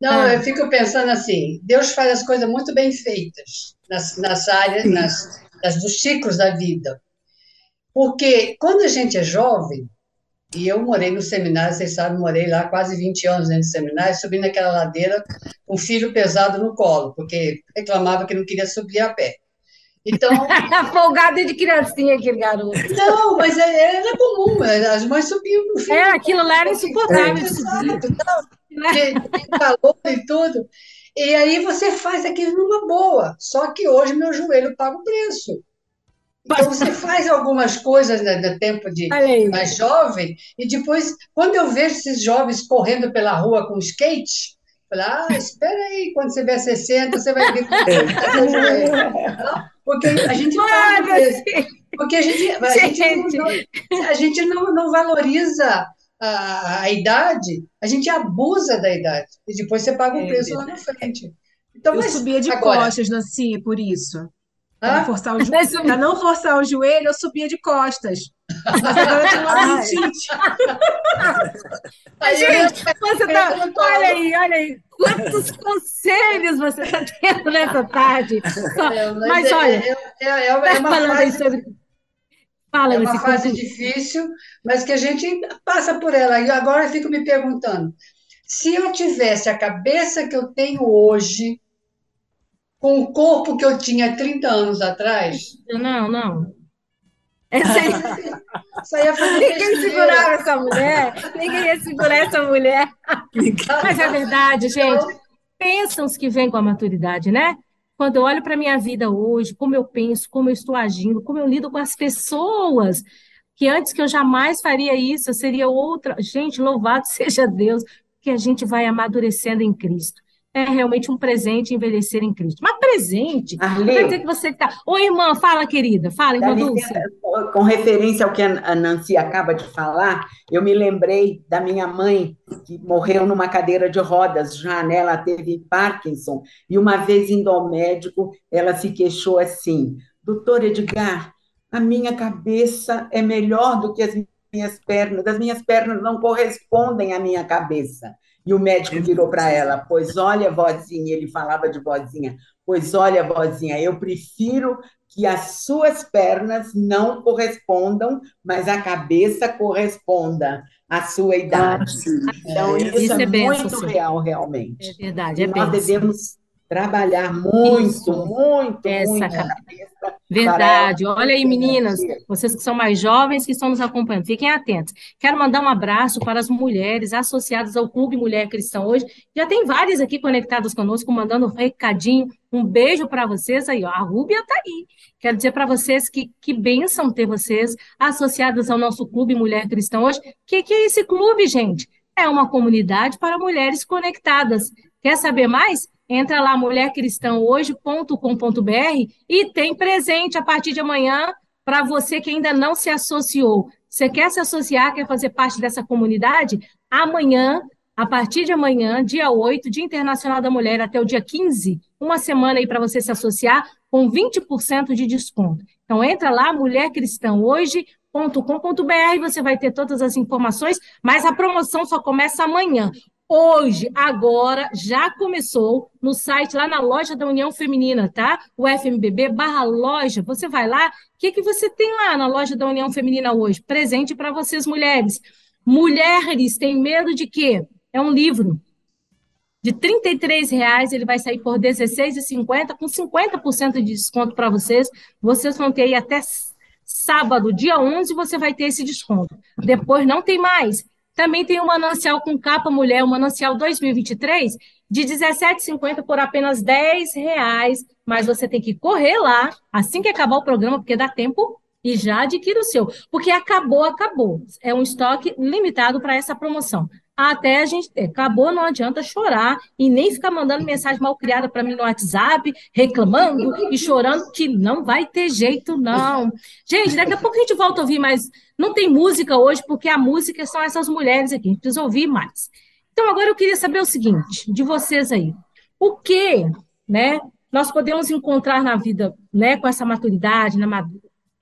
Não, ah. eu fico pensando assim, Deus faz as coisas muito bem feitas nas, nas áreas, nas, nas, dos ciclos da vida. Porque quando a gente é jovem, e eu morei no seminário, vocês sabem, morei lá quase 20 anos dentro do seminário, subindo aquela ladeira com um filho pesado no colo, porque reclamava que não queria subir a pé. Então. Folgado de criancinha, aquele garoto. Não, mas é, é, era comum, as mães subiam com o filho. É, aquilo lá era insuportável subir. Tem calor e tudo. E aí você faz aquilo numa boa. Só que hoje meu joelho paga o preço. Então, você faz algumas coisas né, no tempo de mais jovem, e depois, quando eu vejo esses jovens correndo pela rua com skate, eu falo, ah, espera aí, quando você vier 60, você vai ver como é Porque a gente faz Porque a gente, a gente, não, a gente não, não valoriza a, a, idade, a gente abusa da idade. E depois você paga o é preço é, lá na frente. Então, eu mas, subia de agora, costas, Nancy, por isso. Para forçar o jo... não forçar o joelho, eu subia de costas. Mas agora eu tenho uma Gente, você tá... olha aí, olha aí. Quantos conselhos você está tendo nessa tarde. É, mas, mas é, olha, é, é, é, é uma fase, sobre... Fala, é uma fase difícil, mas que a gente passa por ela. E agora eu fico me perguntando, se eu tivesse a cabeça que eu tenho hoje, com o corpo que eu tinha 30 anos atrás. Não, não. Essa aí... Isso aí fazer Ninguém segurava essa mulher. Ninguém ia segurar essa mulher. Mas é verdade, gente. Pensam os que vêm com a maturidade, né? Quando eu olho para a minha vida hoje, como eu penso, como eu estou agindo, como eu lido com as pessoas, que antes que eu jamais faria isso, eu seria outra. Gente, louvado seja Deus, que a gente vai amadurecendo em Cristo é realmente um presente envelhecer em Cristo. Mas presente, Arlê, quer dizer que você está. Oi, irmã, fala, querida, fala, irmã Dulce. Com referência ao que a Nancy acaba de falar, eu me lembrei da minha mãe, que morreu numa cadeira de rodas, já né? ela teve Parkinson, e uma vez indo ao médico, ela se queixou assim: doutor Edgar, a minha cabeça é melhor do que as minhas pernas, as minhas pernas não correspondem à minha cabeça. E o médico virou para ela: Pois olha, vozinha, ele falava de vozinha, pois olha, vozinha, eu prefiro que as suas pernas não correspondam, mas a cabeça corresponda à sua idade. Então, isso, isso é, é muito real, realmente. É verdade, é e Nós devemos trabalhar muito, Isso. muito, Essa muito. Verdade. Olha aí, meninas, vocês que são mais jovens que estão nos acompanhando, fiquem atentos. Quero mandar um abraço para as mulheres associadas ao Clube Mulher Cristã hoje. Já tem várias aqui conectadas conosco, mandando um recadinho. Um beijo para vocês aí, ó. A Rúbia está aí. Quero dizer para vocês que que benção ter vocês associadas ao nosso Clube Mulher Cristã hoje. O que, que é esse clube, gente? É uma comunidade para mulheres conectadas. Quer saber mais? Entra lá mulhercristãohoje.com.br e tem presente a partir de amanhã para você que ainda não se associou. Você quer se associar, quer fazer parte dessa comunidade? Amanhã, a partir de amanhã, dia 8, Dia Internacional da Mulher, até o dia 15, uma semana aí para você se associar com 20% de desconto. Então entra lá, mulhercristãohoje.com.br, você vai ter todas as informações, mas a promoção só começa amanhã. Hoje, agora, já começou no site lá na loja da União Feminina, tá? O FMBB barra loja. Você vai lá, o que, que você tem lá na loja da União Feminina hoje? Presente para vocês, mulheres. Mulheres têm medo de quê? É um livro. De R$ reais ele vai sair por R$ 16,50, com 50% de desconto para vocês. Vocês vão ter aí até sábado, dia 11, você vai ter esse desconto. Depois não tem mais. Também tem o Manancial com capa mulher, o Manancial 2023, de R$17,50 por apenas R$10,00. Mas você tem que correr lá, assim que acabar o programa, porque dá tempo, e já adquira o seu. Porque acabou, acabou. É um estoque limitado para essa promoção até a gente ter. Acabou, não adianta chorar e nem ficar mandando mensagem mal criada para mim no WhatsApp, reclamando e chorando, que não vai ter jeito, não. Gente, daqui a pouco a gente volta a ouvir, mas não tem música hoje, porque a música são essas mulheres aqui, a gente precisa ouvir mais. Então, agora eu queria saber o seguinte, de vocês aí. O que, né, nós podemos encontrar na vida, né, com essa maturidade, na,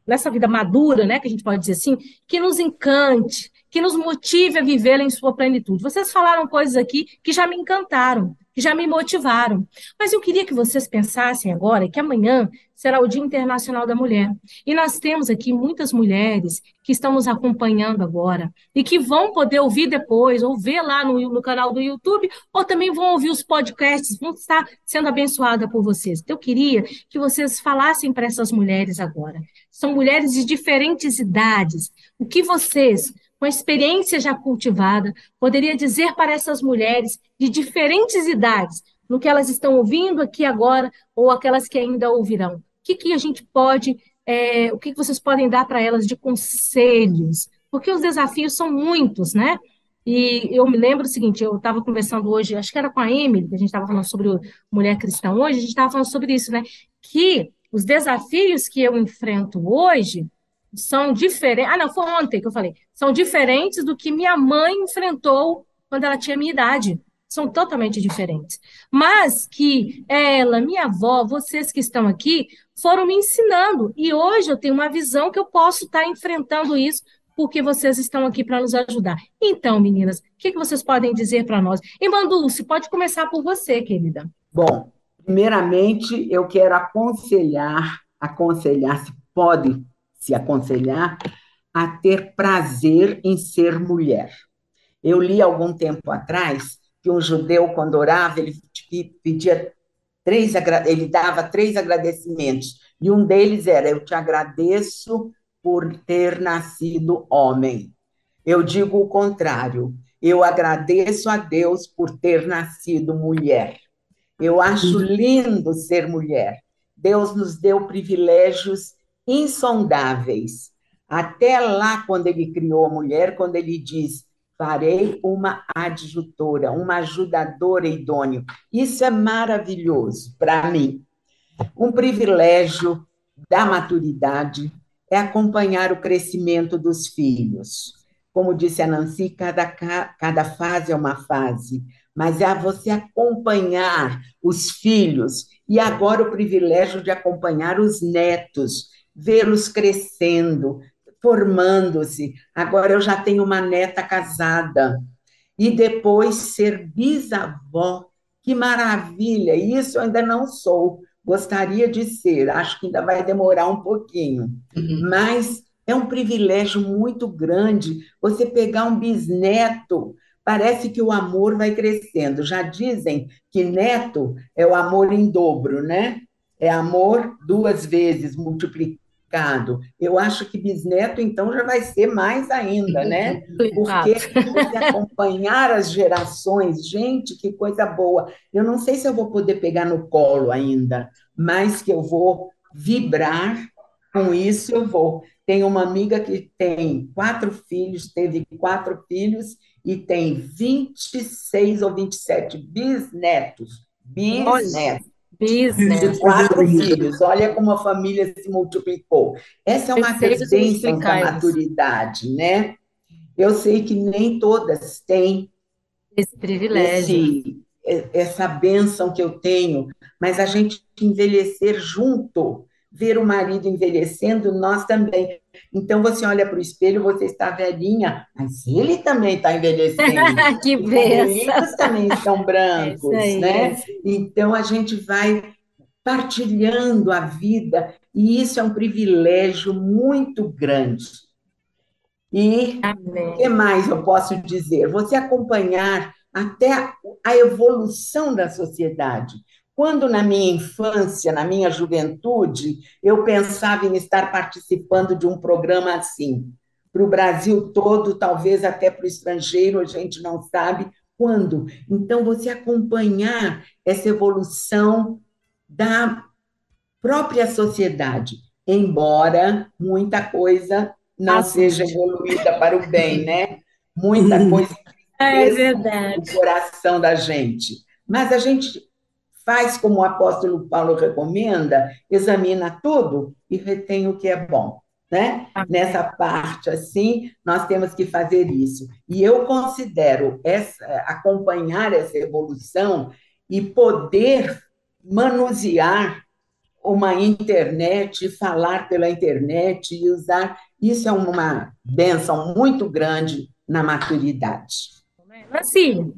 nessa vida madura, né, que a gente pode dizer assim, que nos encante, que nos motive a viver em sua plenitude. Vocês falaram coisas aqui que já me encantaram, que já me motivaram. Mas eu queria que vocês pensassem agora que amanhã será o Dia Internacional da Mulher. E nós temos aqui muitas mulheres que estão nos acompanhando agora e que vão poder ouvir depois, ou ver lá no, no canal do YouTube, ou também vão ouvir os podcasts, vão estar sendo abençoada por vocês. Então, eu queria que vocês falassem para essas mulheres agora. São mulheres de diferentes idades. O que vocês com a experiência já cultivada, poderia dizer para essas mulheres de diferentes idades, no que elas estão ouvindo aqui agora, ou aquelas que ainda ouvirão? O que, que a gente pode, é, o que, que vocês podem dar para elas de conselhos? Porque os desafios são muitos, né? E eu me lembro o seguinte, eu estava conversando hoje, acho que era com a Emily, que a gente estava falando sobre mulher cristã hoje, a gente estava falando sobre isso, né? Que os desafios que eu enfrento hoje, são diferentes. Ah, não, foi ontem que eu falei. São diferentes do que minha mãe enfrentou quando ela tinha minha idade. São totalmente diferentes. Mas que ela, minha avó, vocês que estão aqui, foram me ensinando. E hoje eu tenho uma visão que eu posso estar enfrentando isso porque vocês estão aqui para nos ajudar. Então, meninas, o que, que vocês podem dizer para nós? E Mandulce, pode começar por você, querida. Bom, primeiramente eu quero aconselhar, aconselhar, se pode se aconselhar a ter prazer em ser mulher. Eu li algum tempo atrás que um judeu, quando orava, ele pedia três, ele dava três agradecimentos, e um deles era: Eu te agradeço por ter nascido homem. Eu digo o contrário, eu agradeço a Deus por ter nascido mulher. Eu acho lindo ser mulher. Deus nos deu privilégios insondáveis. Até lá, quando ele criou a mulher, quando ele diz: farei uma adjutora, uma ajudadora idônea. Isso é maravilhoso para mim. Um privilégio da maturidade é acompanhar o crescimento dos filhos. Como disse a Nancy, cada, cada fase é uma fase, mas é você acompanhar os filhos e agora o privilégio de acompanhar os netos vê-los crescendo, formando-se. Agora eu já tenho uma neta casada. E depois ser bisavó. Que maravilha! Isso eu ainda não sou. Gostaria de ser, acho que ainda vai demorar um pouquinho. Uhum. Mas é um privilégio muito grande você pegar um bisneto. Parece que o amor vai crescendo. Já dizem que neto é o amor em dobro, né? É amor duas vezes multiplicado eu acho que bisneto, então, já vai ser mais ainda, né? Porque você acompanhar as gerações, gente, que coisa boa. Eu não sei se eu vou poder pegar no colo ainda, mas que eu vou vibrar com isso, eu vou. Tem uma amiga que tem quatro filhos, teve quatro filhos e tem 26 ou 27 bisnetos. Bisnetos. Business. De quatro filhos. Olha como a família se multiplicou. Essa é uma bênção da maturidade, né? Eu sei que nem todas têm esse privilégio. Esse, essa bênção que eu tenho, mas a gente envelhecer junto ver o marido envelhecendo, nós também. Então você olha para o espelho, você está velhinha, mas ele também está envelhecendo. que benção! Os também estão brancos, é aí, né? É então a gente vai partilhando a vida, e isso é um privilégio muito grande. E o que mais eu posso dizer? Você acompanhar até a evolução da sociedade. Quando na minha infância, na minha juventude, eu pensava em estar participando de um programa assim, para o Brasil todo, talvez até para o estrangeiro, a gente não sabe quando. Então, você acompanhar essa evolução da própria sociedade, embora muita coisa não seja evoluída para o bem, né? Muita coisa é verdade. no coração da gente. Mas a gente faz como o apóstolo Paulo recomenda, examina tudo e retém o que é bom. Né? Nessa parte assim, nós temos que fazer isso. E eu considero essa, acompanhar essa evolução e poder manusear uma internet, falar pela internet e usar, isso é uma benção muito grande na maturidade. Assim.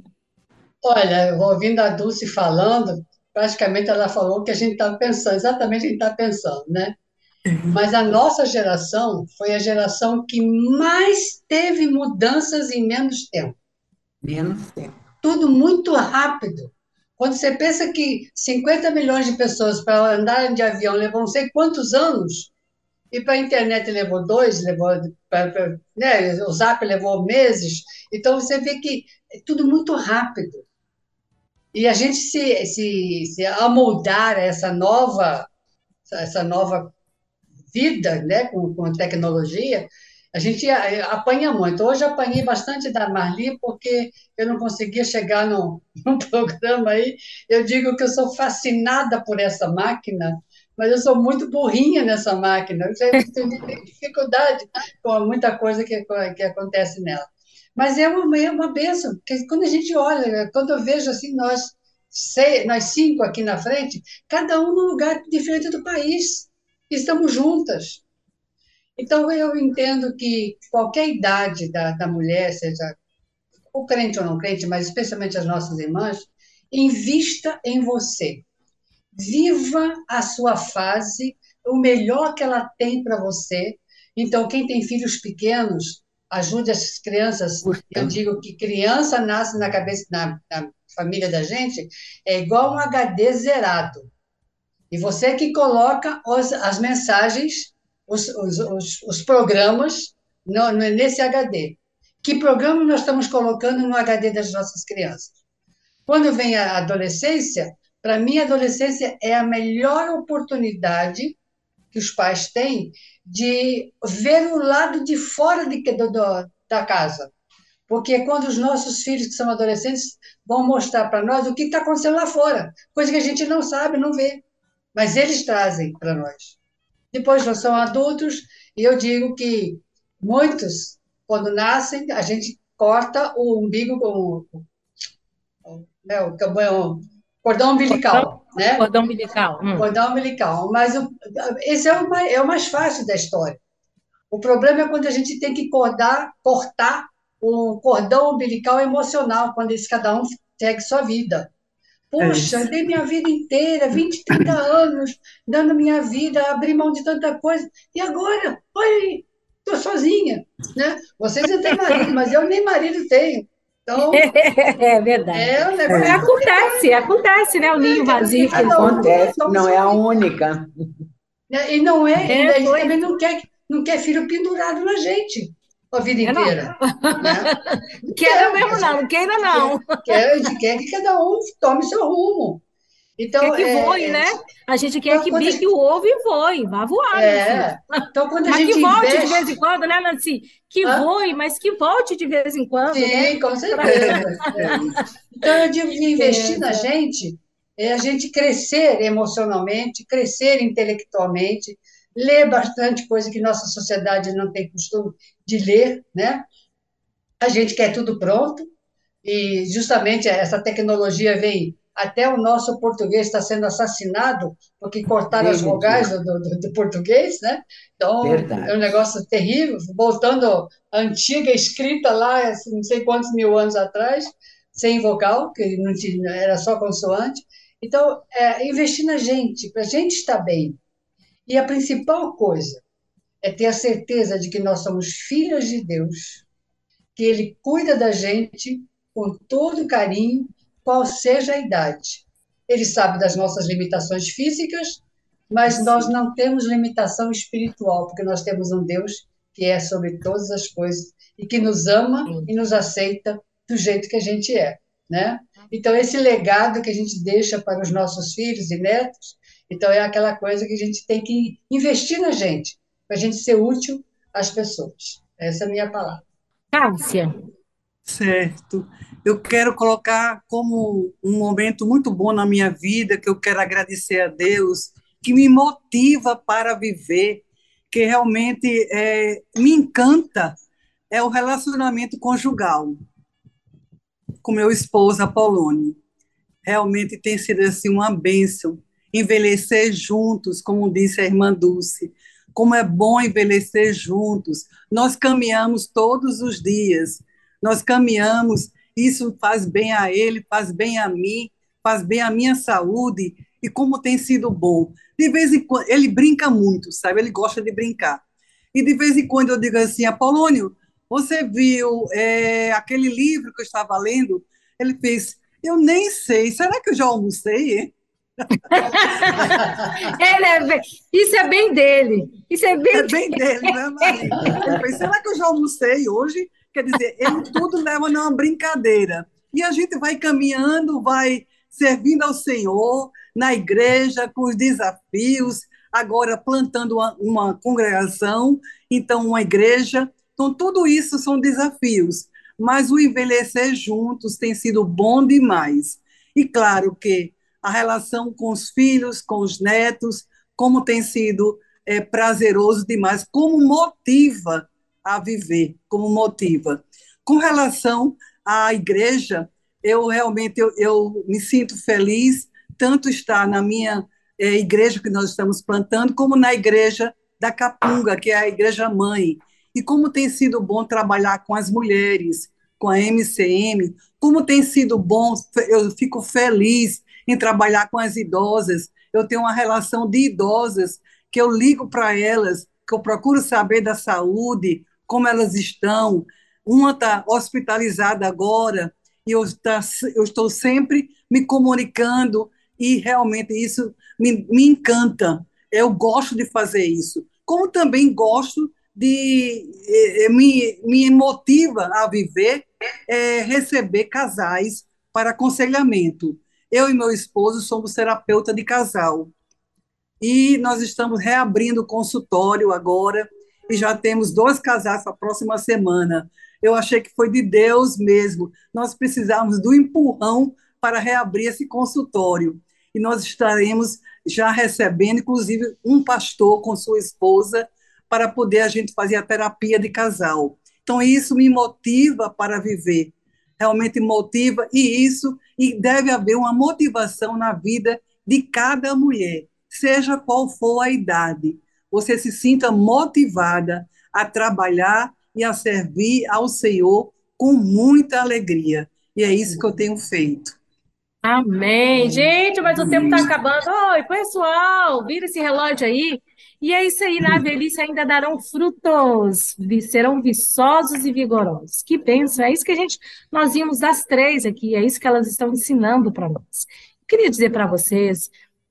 Olha, ouvindo a Dulce falando, praticamente ela falou que a gente estava pensando, exatamente o que a gente está pensando, né? Mas a nossa geração foi a geração que mais teve mudanças em menos tempo. Menos tempo. Tudo muito rápido. Quando você pensa que 50 milhões de pessoas para andar de avião levam não sei quantos anos, e para a internet levou dois, levou, pra, pra, né, o Zap levou meses, então você vê que é tudo muito rápido. E a gente se, se, se amoldar a essa nova, essa nova vida né, com, com tecnologia, a gente apanha muito. Hoje apanhei bastante da Marli, porque eu não conseguia chegar no, no programa aí. Eu digo que eu sou fascinada por essa máquina, mas eu sou muito burrinha nessa máquina. Eu tenho dificuldade com muita coisa que, que acontece nela. Mas é uma, é uma benção, porque quando a gente olha, quando eu vejo assim, nós, seis, nós cinco aqui na frente, cada um num lugar diferente do país, estamos juntas. Então, eu entendo que qualquer idade da, da mulher, seja o crente ou não crente, mas especialmente as nossas irmãs, invista em você. Viva a sua fase, o melhor que ela tem para você. Então, quem tem filhos pequenos, ajude as crianças. Eu digo que criança nasce na cabeça, na, na família da gente, é igual um HD zerado. E você que coloca os, as mensagens, os, os, os, os programas no, nesse HD. Que programa nós estamos colocando no HD das nossas crianças? Quando vem a adolescência, para mim, a adolescência é a melhor oportunidade que os pais têm de ver o lado de fora de, do, da casa. Porque quando os nossos filhos, que são adolescentes, vão mostrar para nós o que está acontecendo lá fora, coisa que a gente não sabe, não vê. Mas eles trazem para nós. Depois nós somos adultos, e eu digo que muitos, quando nascem, a gente corta o umbigo com o, né, o cordão umbilical né? Cordão umbilical. Hum. Cordão umbilical. Mas o, esse é o, mais, é o mais fácil da história. O problema é quando a gente tem que cordar, cortar o cordão umbilical emocional, quando esse cada um segue sua vida. Puxa, é dei minha vida inteira, 20, 30 anos, dando minha vida, abri mão de tanta coisa, e agora, olha, estou sozinha. Né? Vocês não têm marido, mas eu nem marido tenho. Então, é verdade. É, um é, acontece, acontece, né? O ninho vazio que acontece, não é a única. E não é, é a gente também não quer, não quer filho pendurado na gente a vida é inteira. Não. Né? Queira mesmo não, não queira não. Quer, quer que cada um tome seu rumo. Então, quer que é, voe, é, né? A gente quer então, que bique gente... o ovo e voe, vá voar. É. Então, quando a mas gente que volte investe... de vez em quando, né, Nancy? Que Hã? voe, mas que volte de vez em quando. Sim, né? com certeza. então, eu digo que investir na gente é a gente crescer emocionalmente, crescer intelectualmente, ler bastante coisa que nossa sociedade não tem costume de ler, né? A gente quer tudo pronto, e justamente essa tecnologia vem até o nosso português está sendo assassinado porque cortaram as vogais do, do, do, português, né? Então, Verdade. é um negócio terrível, voltando à antiga escrita lá, assim, não sei quantos mil anos atrás, sem vogal, que não tinha, era só consoante. Então, é, investir na gente, para a gente estar bem. E a principal coisa é ter a certeza de que nós somos filhos de Deus, que Ele cuida da gente com todo carinho, qual seja a idade. Ele sabe das nossas limitações físicas, mas nós não temos limitação espiritual, porque nós temos um Deus que é sobre todas as coisas e que nos ama e nos aceita do jeito que a gente é, né? Então esse legado que a gente deixa para os nossos filhos e netos, então é aquela coisa que a gente tem que investir na gente, para a gente ser útil às pessoas. Essa é a minha palavra. Cássia. Certo. Eu quero colocar como um momento muito bom na minha vida, que eu quero agradecer a Deus, que me motiva para viver, que realmente é, me encanta, é o relacionamento conjugal com meu esposo, Apolônio. Realmente tem sido assim uma bênção envelhecer juntos, como disse a irmã Dulce. Como é bom envelhecer juntos. Nós caminhamos todos os dias. Nós caminhamos, isso faz bem a ele, faz bem a mim, faz bem à minha saúde. E como tem sido bom. De vez em quando, ele brinca muito, sabe? Ele gosta de brincar. E de vez em quando eu digo assim, Apolônio, você viu é, aquele livro que eu estava lendo? Ele fez, eu nem sei, será que eu já almocei? Ele é bem, isso é bem dele. Isso é bem, é bem dele, né, Maria? Ele fez, será que eu já almocei hoje? Quer dizer, ele tudo leva numa brincadeira. E a gente vai caminhando, vai servindo ao Senhor na igreja, com os desafios, agora plantando uma, uma congregação, então uma igreja. Então, tudo isso são desafios, mas o envelhecer juntos tem sido bom demais. E claro que a relação com os filhos, com os netos, como tem sido é, prazeroso demais, como motiva a viver, como motiva. Com relação à igreja, eu realmente eu, eu me sinto feliz tanto estar na minha é, igreja que nós estamos plantando, como na igreja da Capunga, que é a igreja mãe, e como tem sido bom trabalhar com as mulheres, com a MCM, como tem sido bom, eu fico feliz em trabalhar com as idosas. Eu tenho uma relação de idosas que eu ligo para elas, que eu procuro saber da saúde, como elas estão. Uma está hospitalizada agora e eu, tá, eu estou sempre me comunicando e realmente isso me, me encanta. Eu gosto de fazer isso. Como também gosto de eh, eh, me, me motiva a viver é, receber casais para aconselhamento. Eu e meu esposo somos terapeuta de casal e nós estamos reabrindo o consultório agora e já temos dois casais para a próxima semana. Eu achei que foi de Deus mesmo. Nós precisávamos do empurrão para reabrir esse consultório e nós estaremos já recebendo, inclusive, um pastor com sua esposa para poder a gente fazer a terapia de casal. Então, isso me motiva para viver, realmente motiva, e isso, e deve haver uma motivação na vida de cada mulher, seja qual for a idade. Você se sinta motivada a trabalhar e a servir ao Senhor com muita alegria. E é isso que eu tenho feito. Amém. Gente, mas o tempo está acabando. Oi, pessoal, vira esse relógio aí. E é isso aí, na velhice ainda darão frutos, serão viçosos e vigorosos. Que bênção, é isso que a gente, nós vimos das três aqui, é isso que elas estão ensinando para nós. Eu queria dizer para vocês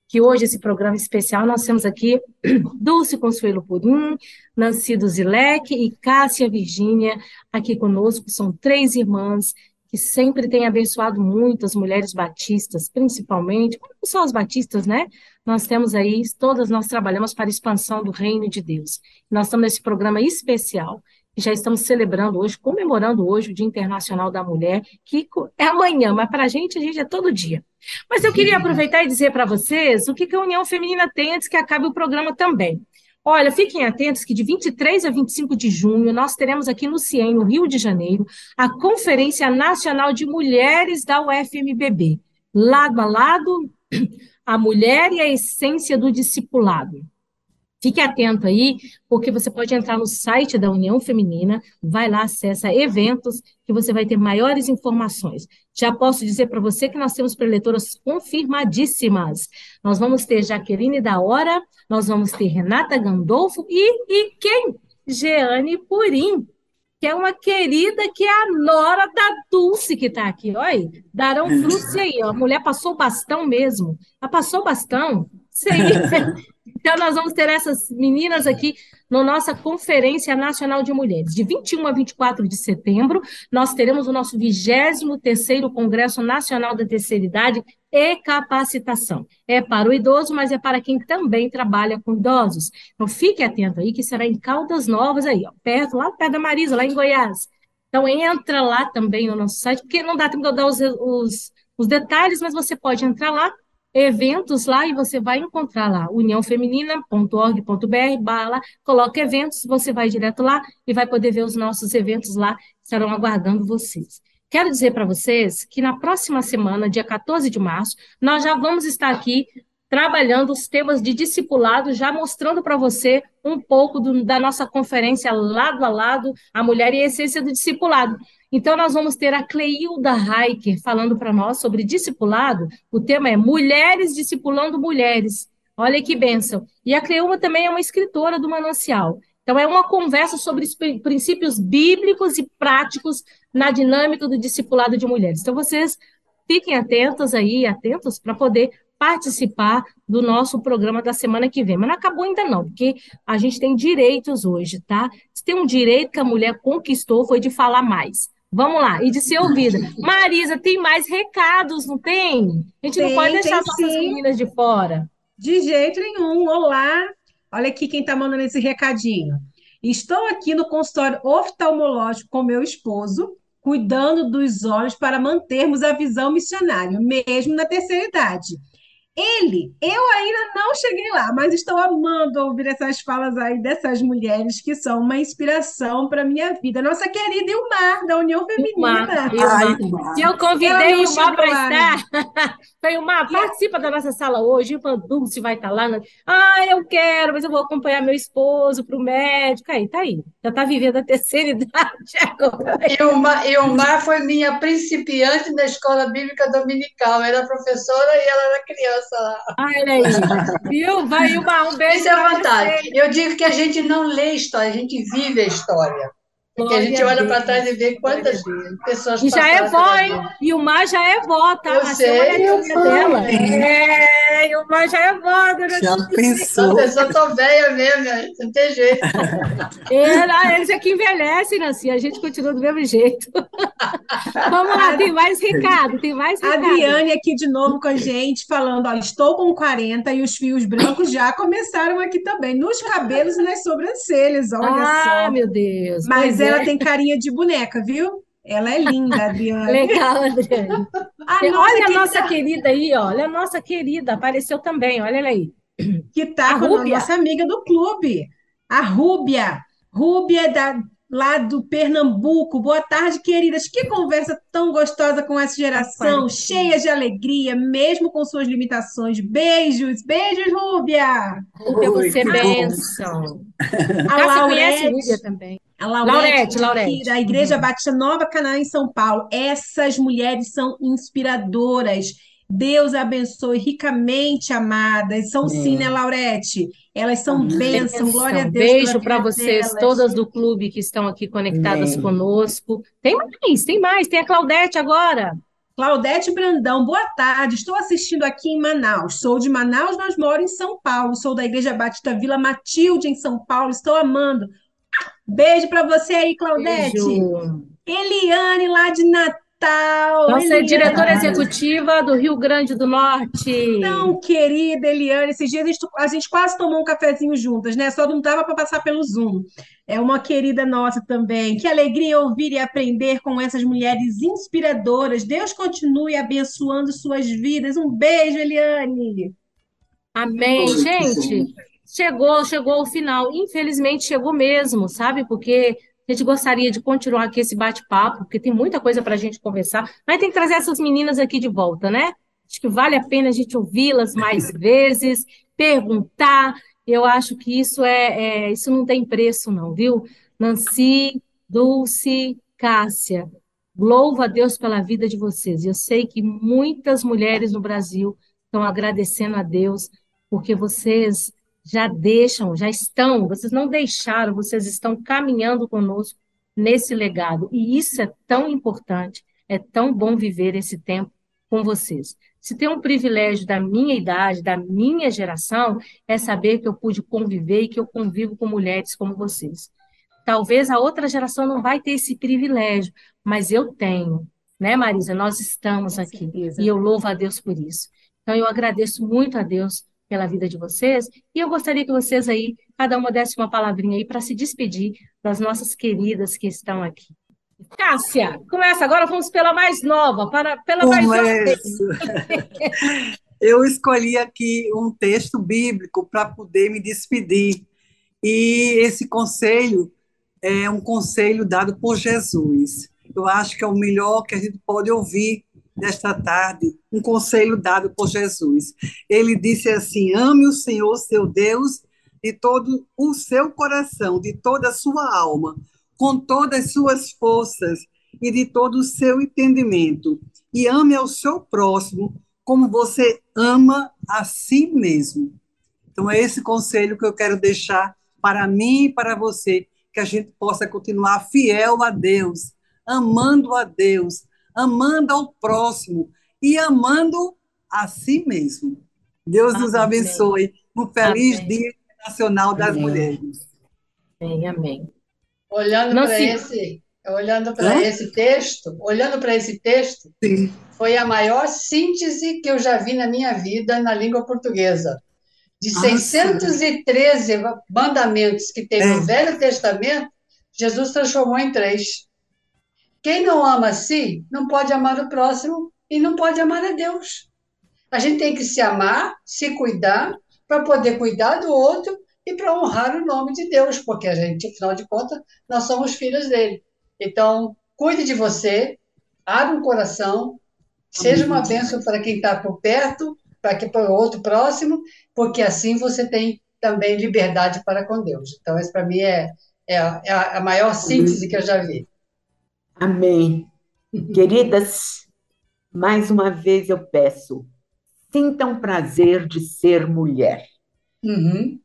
que hoje esse programa especial nós temos aqui Dulce Consuelo Purim, Nancy Duzilek e Cássia Virgínia aqui conosco, são três irmãs que sempre tem abençoado muito as mulheres batistas, principalmente, não só as batistas, né? Nós temos aí, todas nós trabalhamos para a expansão do reino de Deus. Nós estamos nesse programa especial, que já estamos celebrando hoje, comemorando hoje o Dia Internacional da Mulher, que é amanhã, mas para a gente, a gente é todo dia. Mas eu queria aproveitar e dizer para vocês o que, que a União Feminina tem antes que acabe o programa também. Olha, fiquem atentos que de 23 a 25 de junho nós teremos aqui no CIEM, no Rio de Janeiro, a Conferência Nacional de Mulheres da UFMBB. lado a lado, a mulher e a essência do discipulado. Fique atento aí, porque você pode entrar no site da União Feminina, vai lá, acessa eventos, que você vai ter maiores informações. Já posso dizer para você que nós temos preletoras confirmadíssimas. Nós vamos ter Jaqueline da Hora, nós vamos ter Renata Gandolfo e, e quem? Jeane Purim, que é uma querida que é a nora da Dulce que está aqui. Olha, darão frutos aí. Ó. A mulher passou bastão mesmo. Ela passou bastão. Isso aí. Então, nós vamos ter essas meninas aqui na nossa Conferência Nacional de Mulheres. De 21 a 24 de setembro, nós teremos o nosso 23º Congresso Nacional da Terceira Idade e Capacitação. É para o idoso, mas é para quem também trabalha com idosos. Então, fique atento aí, que será em Caldas Novas, aí, ó, perto, lá perto da Marisa, lá em Goiás. Então, entra lá também no nosso site, porque não dá tempo de eu dar os, os, os detalhes, mas você pode entrar lá eventos lá e você vai encontrar lá uniãofeminina.org.br coloca eventos, você vai direto lá e vai poder ver os nossos eventos lá, estarão aguardando vocês. Quero dizer para vocês que na próxima semana, dia 14 de março, nós já vamos estar aqui trabalhando os temas de discipulado, já mostrando para você um pouco do, da nossa conferência lado a lado, a mulher e a essência do discipulado. Então, nós vamos ter a Cleilda Heiker falando para nós sobre discipulado. O tema é Mulheres Discipulando Mulheres. Olha que bênção. E a Cleilda também é uma escritora do Manancial. Então, é uma conversa sobre os princípios bíblicos e práticos na dinâmica do discipulado de mulheres. Então, vocês fiquem atentos aí, atentos para poder participar do nosso programa da semana que vem. Mas não acabou ainda não, porque a gente tem direitos hoje, tá? Se tem um direito que a mulher conquistou foi de falar mais. Vamos lá, e de ser ouvida. Marisa, tem mais recados, não tem? A gente tem, não pode deixar as nossas sim. meninas de fora. De jeito nenhum. Olá. Olha aqui quem está mandando esse recadinho. Estou aqui no consultório oftalmológico com meu esposo, cuidando dos olhos para mantermos a visão missionária, mesmo na terceira idade. Ele, eu ainda não cheguei lá, mas estou amando ouvir essas falas aí dessas mulheres que são uma inspiração para minha vida. Nossa querida Ilmar, da União Feminina. Ilmar, Ilmar. Eu convidei o Ilmar para estar. Foi Ilmar, participa da nossa sala hoje. O Dulce vai estar lá. Ah, eu quero, mas eu vou acompanhar meu esposo para o médico. Aí, tá aí. Já está vivendo a terceira idade agora. Ilmar, Ilmar foi minha principiante da escola bíblica dominical. Era professora e ela era criança criança lá. Olha aí, viu? Vai uma, um beijo. Isso é vantagem. Eu digo que a gente não lê história, a gente vive a história. Porque a gente olha para trás e vê quantas pessoas E já é vó, hein? E o Mar já é vó, tá? Eu sei, eu dela. É, e o Mar já é vó, dona Já pensou? A pessoa tô velha mesmo, não tem jeito. É, eles é que envelhecem, assim, a gente continua do mesmo jeito. Vamos lá, tem mais recado, tem mais recado. Adriane aqui de novo com a gente, falando, ó, estou com 40 e os fios brancos já começaram aqui também, nos cabelos e nas sobrancelhas, olha ah, só. Ah, meu Deus. Mas é ela tem carinha de boneca, viu? Ela é linda, Adriana. Legal, Adriana. A olha a nossa querida aí, ó. olha a nossa querida, apareceu também, olha ela aí. Que tá a com Rúbia. a nossa amiga do clube, a Rúbia. Rúbia da, lá do Pernambuco. Boa tarde, queridas. Que conversa tão gostosa com essa geração, cheia de alegria, mesmo com suas limitações. Beijos, beijos, Rúbia. Rúbia, você benção. A Laurete, conhece Rúbia também. A Laurete, Laurete, Laurete. da Igreja uhum. Batista Nova Canaã em São Paulo. Essas mulheres são inspiradoras. Deus abençoe ricamente, amadas. São sim, né, Laurete? Elas são bênção, glória a Deus. Beijo para vocês, delas. todas do clube que estão aqui conectadas conosco. Tem mais, tem mais. Tem a Claudete agora. Claudete Brandão, boa tarde. Estou assistindo aqui em Manaus. Sou de Manaus, mas moro em São Paulo. Sou da Igreja Batista Vila Matilde, em São Paulo. Estou amando. Beijo para você aí, Claudete. Beijo. Eliane, lá de Natal. Nossa Eliane. diretora executiva do Rio Grande do Norte. Tão querida, Eliane. Esses dias a gente, a gente quase tomou um cafezinho juntas, né? Só não dava para passar pelo Zoom. É uma querida nossa também. Que alegria ouvir e aprender com essas mulheres inspiradoras. Deus continue abençoando suas vidas. Um beijo, Eliane. Amém, gente chegou, chegou ao final. Infelizmente chegou mesmo, sabe? Porque a gente gostaria de continuar aqui esse bate-papo, porque tem muita coisa para a gente conversar, mas tem que trazer essas meninas aqui de volta, né? Acho que vale a pena a gente ouvi-las mais vezes, perguntar. Eu acho que isso é, é, isso não tem preço, não, viu? Nancy, Dulce, Cássia, louvo a Deus pela vida de vocês. Eu sei que muitas mulheres no Brasil estão agradecendo a Deus porque vocês já deixam, já estão, vocês não deixaram, vocês estão caminhando conosco nesse legado. E isso é tão importante, é tão bom viver esse tempo com vocês. Se tem um privilégio da minha idade, da minha geração, é saber que eu pude conviver e que eu convivo com mulheres como vocês. Talvez a outra geração não vai ter esse privilégio, mas eu tenho, né, Marisa? Nós estamos aqui e eu louvo a Deus por isso. Então eu agradeço muito a Deus pela vida de vocês e eu gostaria que vocês aí, cada uma desse uma palavrinha aí para se despedir das nossas queridas que estão aqui. Cássia, começa agora, vamos pela mais nova, para, pela Começo. mais nova. Eu escolhi aqui um texto bíblico para poder me despedir. E esse conselho é um conselho dado por Jesus. Eu acho que é o melhor que a gente pode ouvir nesta tarde, um conselho dado por Jesus. Ele disse assim: ame o Senhor, seu Deus, de todo o seu coração, de toda a sua alma, com todas as suas forças e de todo o seu entendimento. E ame ao seu próximo como você ama a si mesmo. Então, é esse conselho que eu quero deixar para mim e para você, que a gente possa continuar fiel a Deus, amando a Deus, amando ao próximo e amando a si mesmo. Deus amém. nos abençoe. Um feliz amém. Dia Nacional das amém. Mulheres. Amém, amém. Olhando para esse, olhando para esse texto, olhando para esse texto, Sim. foi a maior síntese que eu já vi na minha vida na língua portuguesa. De ah, 613 sim. mandamentos que tem é. no Velho Testamento, Jesus transformou em três. Quem não ama a si, não pode amar o próximo e não pode amar a Deus. A gente tem que se amar, se cuidar, para poder cuidar do outro e para honrar o nome de Deus, porque a gente, afinal de contas, nós somos filhos dele. Então, cuide de você, abra um coração, seja uma bênção para quem está por perto, para que para o outro próximo, porque assim você tem também liberdade para com Deus. Então, isso para mim é, é, é, a maior síntese que eu já vi. Amém. Queridas, mais uma vez eu peço, sintam prazer de ser mulher. Uhum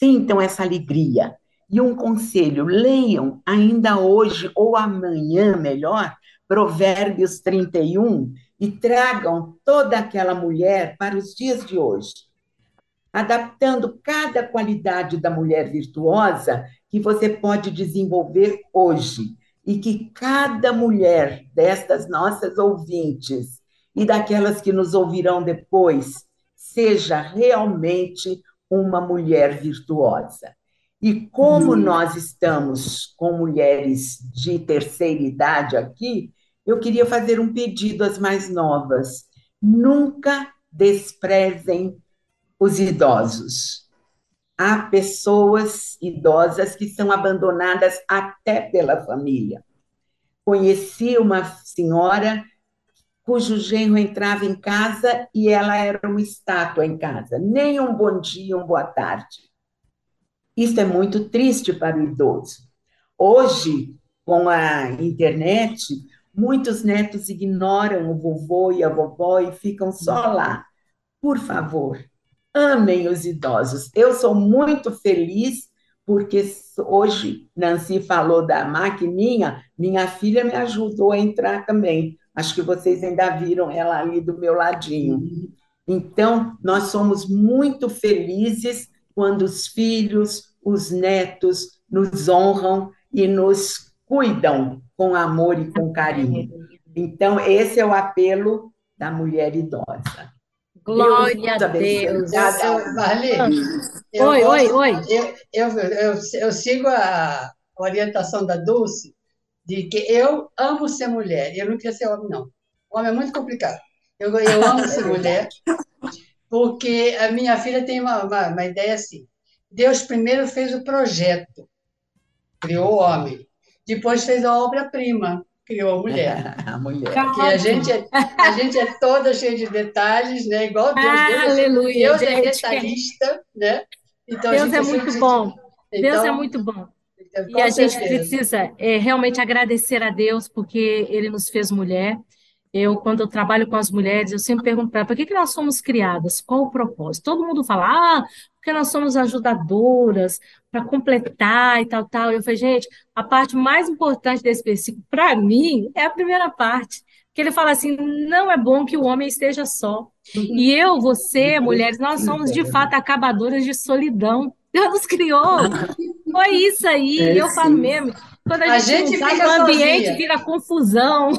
sintam essa alegria. E um conselho: leiam ainda hoje ou amanhã, melhor, Provérbios 31 e tragam toda aquela mulher para os dias de hoje, adaptando cada qualidade da mulher virtuosa que você pode desenvolver hoje e que cada mulher destas nossas ouvintes e daquelas que nos ouvirão depois seja realmente uma mulher virtuosa. E como uhum. nós estamos com mulheres de terceira idade aqui, eu queria fazer um pedido às mais novas. Nunca desprezem os idosos. Há pessoas idosas que são abandonadas até pela família. Conheci uma senhora cujo genro entrava em casa e ela era uma estátua em casa. Nem um bom dia, um boa tarde. Isso é muito triste para o idoso. Hoje, com a internet, muitos netos ignoram o vovô e a vovó e ficam só lá. Por favor, amem os idosos. Eu sou muito feliz porque hoje Nancy falou da maquininha, minha filha me ajudou a entrar também. Acho que vocês ainda viram ela ali do meu ladinho. Então, nós somos muito felizes quando os filhos, os netos nos honram e nos cuidam com amor e com carinho. Então, esse é o apelo da mulher idosa. Glória Deus a Deus. Eu, oi, oi, oi. Eu, eu, eu, eu sigo a orientação da Dulce de que eu amo ser mulher, eu não queria ser homem, não. Homem é muito complicado. Eu, eu amo ser mulher, porque a minha filha tem uma, uma, uma ideia assim. Deus primeiro fez o projeto, criou o homem. Depois fez a obra-prima, criou a mulher. A mulher. Porque a gente, é, a gente é toda cheia de detalhes, né? Igual Deus. Ah, Deus, aleluia, Deus é gente. detalhista, né? Então, a Deus gente é muito de- bom. Deus é Então, muito bom. E com a gente certeza. precisa é, realmente agradecer a Deus porque Ele nos fez mulher. Eu, quando eu trabalho com as mulheres, eu sempre pergunto para elas, por que que nós somos criadas? Qual o propósito? Todo mundo fala, ah, porque nós somos ajudadoras, para completar e tal, tal. Eu falei, gente, a parte mais importante desse versículo, para mim, é a primeira parte. Que ele fala assim, não é bom que o homem esteja só. E eu, você, mulheres, nós somos de fato acabadoras de solidão. Deus nos criou. Foi isso aí. É, eu falo mesmo. Quando a A gente, gente fica no ambiente, sozinha. vira confusão.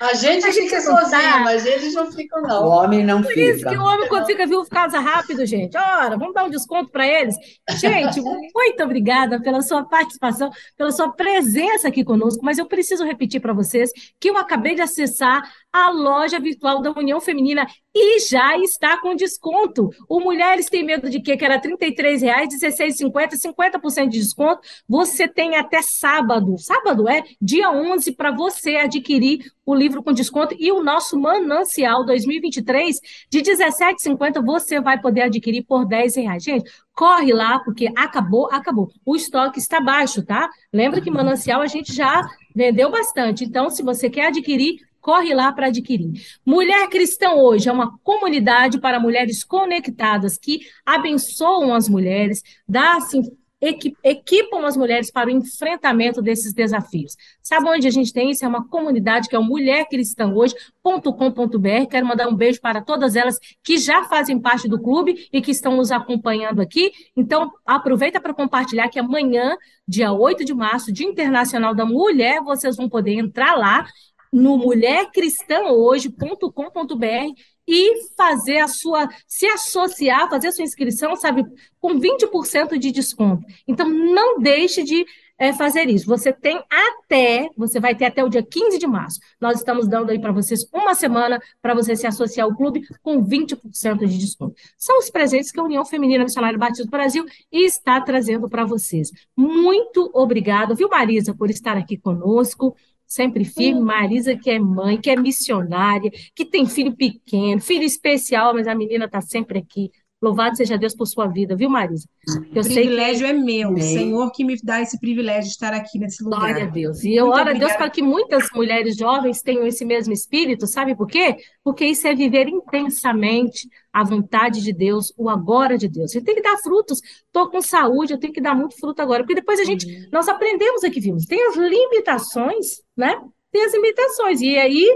A gente A gente fica não tá. sozinha, mas eles não ficam, O não. homem não Por isso fica. que o homem, quando fica viúvo, casa rápido, gente. Ora, vamos dar um desconto para eles. Gente, muito obrigada pela sua participação, pela sua presença aqui conosco. Mas eu preciso repetir para vocês que eu acabei de acessar a loja virtual da União Feminina e já está com desconto. O Mulheres Tem Medo de Quê? Que era R$ 33,00, R$ 16,50, 50% de desconto. Você tem até sábado, sábado é, dia 11, para você adquirir o livro com desconto e o nosso Manancial 2023 de R$ 17,50 você vai poder adquirir por 10 reais. Gente, corre lá, porque acabou, acabou. O estoque está baixo, tá? Lembra que Manancial a gente já vendeu bastante. Então, se você quer adquirir, corre lá para adquirir. Mulher Cristã hoje é uma comunidade para mulheres conectadas que abençoam as mulheres, dá assim, equipam as mulheres para o enfrentamento desses desafios. Sabe onde a gente tem isso? É uma comunidade que é o mulhercristãohoje.com.br. Quero mandar um beijo para todas elas que já fazem parte do clube e que estão nos acompanhando aqui. Então, aproveita para compartilhar que amanhã, dia 8 de março, Dia Internacional da Mulher, vocês vão poder entrar lá no mulhercristãohoje.com.br e fazer a sua, se associar, fazer a sua inscrição, sabe, com 20% de desconto. Então, não deixe de eh, fazer isso. Você tem até, você vai ter até o dia 15 de março. Nós estamos dando aí para vocês uma semana para você se associar ao clube com 20% de desconto. São os presentes que a União Feminina Missionária Batista do Brasil está trazendo para vocês. Muito obrigada, viu, Marisa, por estar aqui conosco sempre firme. Marisa, que é mãe, que é missionária, que tem filho pequeno, filho especial, mas a menina está sempre aqui. Louvado seja Deus por sua vida, viu, Marisa? Eu O sei que privilégio é meu, Amém. Senhor que me dá esse privilégio de estar aqui nesse Glória a lugar. Deus. E eu Muito oro a Deus para que muitas mulheres jovens tenham esse mesmo espírito, sabe por quê? Porque isso é viver intensamente a vontade de Deus, o agora de Deus. A gente tem que dar frutos. Estou com saúde, eu tenho que dar muito fruto agora. Porque depois a gente, nós aprendemos aqui, vimos, tem as limitações, né? Tem as limitações. E aí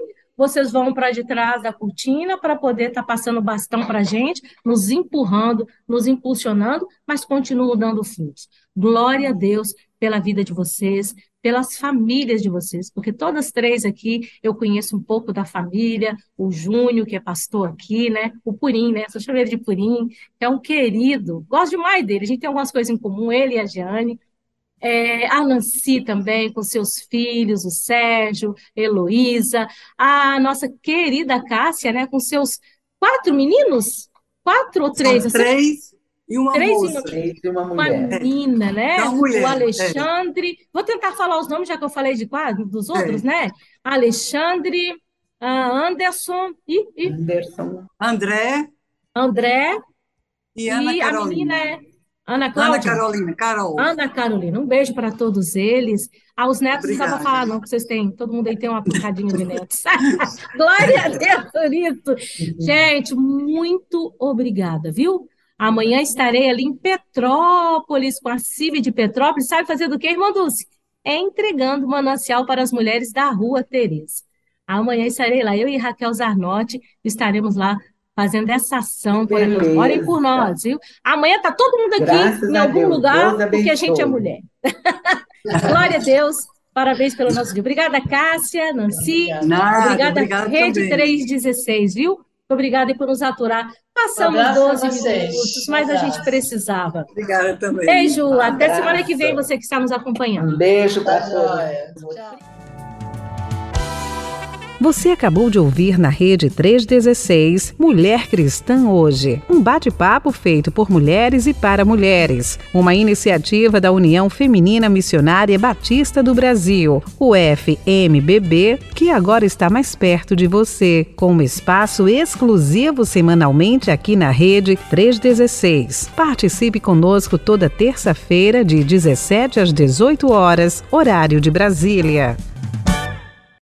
vocês vão para de trás da cortina para poder estar passando o bastão para a gente, nos empurrando, nos impulsionando, mas continuam dando frutos. Glória a Deus pela vida de vocês, pelas famílias de vocês, porque todas três aqui eu conheço um pouco da família, o Júnior, que é pastor aqui, né? O Purim, né? Sou chamei ele de Purim, é um querido, gosto demais dele, a gente tem algumas coisas em comum, ele e a Jeane. É, a Nancy também, com seus filhos, o Sérgio, Heloísa, a nossa querida Cássia, né, com seus quatro meninos? Quatro ou três? São três e uma Três e moça. e uma uma menina, né? É uma mulher, O é. Alexandre. Vou tentar falar os nomes, já que eu falei de quase dos outros, né? Alexandre, ah, Anderson e, e Anderson. André André. e Ana e a Carolina. menina é Ana Ana. Carolina, Carol. Ana Carolina, um beijo para todos eles. Aos netos não Obrigada. precisava falar, não, porque vocês têm, todo mundo aí tem uma picadinha de netos. Glória a Deus por isso. Gente, muito obrigada, viu? Amanhã estarei ali em Petrópolis, com a CIV de Petrópolis. Sabe fazer do que, irmã Dulce? É entregando manancial para as mulheres da Rua Tereza. Amanhã estarei lá, eu e Raquel Zarnotti estaremos lá fazendo essa ação por aqui. Orem por nós, viu? Amanhã está todo mundo aqui Graças em algum Deus. lugar, Deus porque a gente é mulher. Glória a Deus. Parabéns pelo nosso dia. Obrigada, Cássia, Nancy. Nada, Obrigada, obrigado Rede também. 316, viu? Obrigada por nos aturar. Passamos abraço a 12 vocês. minutos, mas Um a gente abraço. precisava. Obrigada também. Beijo, Um até semana que vem, abraço. você que está nos acompanhando. Um beijo para Tá. Tchau. Você acabou de ouvir na Rede 316 Mulher Cristã Hoje, um bate-papo feito por mulheres e para mulheres, uma iniciativa da União Feminina Missionária Batista do Brasil, o FMBB, que agora está mais perto de você, com um espaço exclusivo semanalmente aqui na Rede 316. Participe conosco toda terça-feira de 17 às 18 horas, horário de Brasília.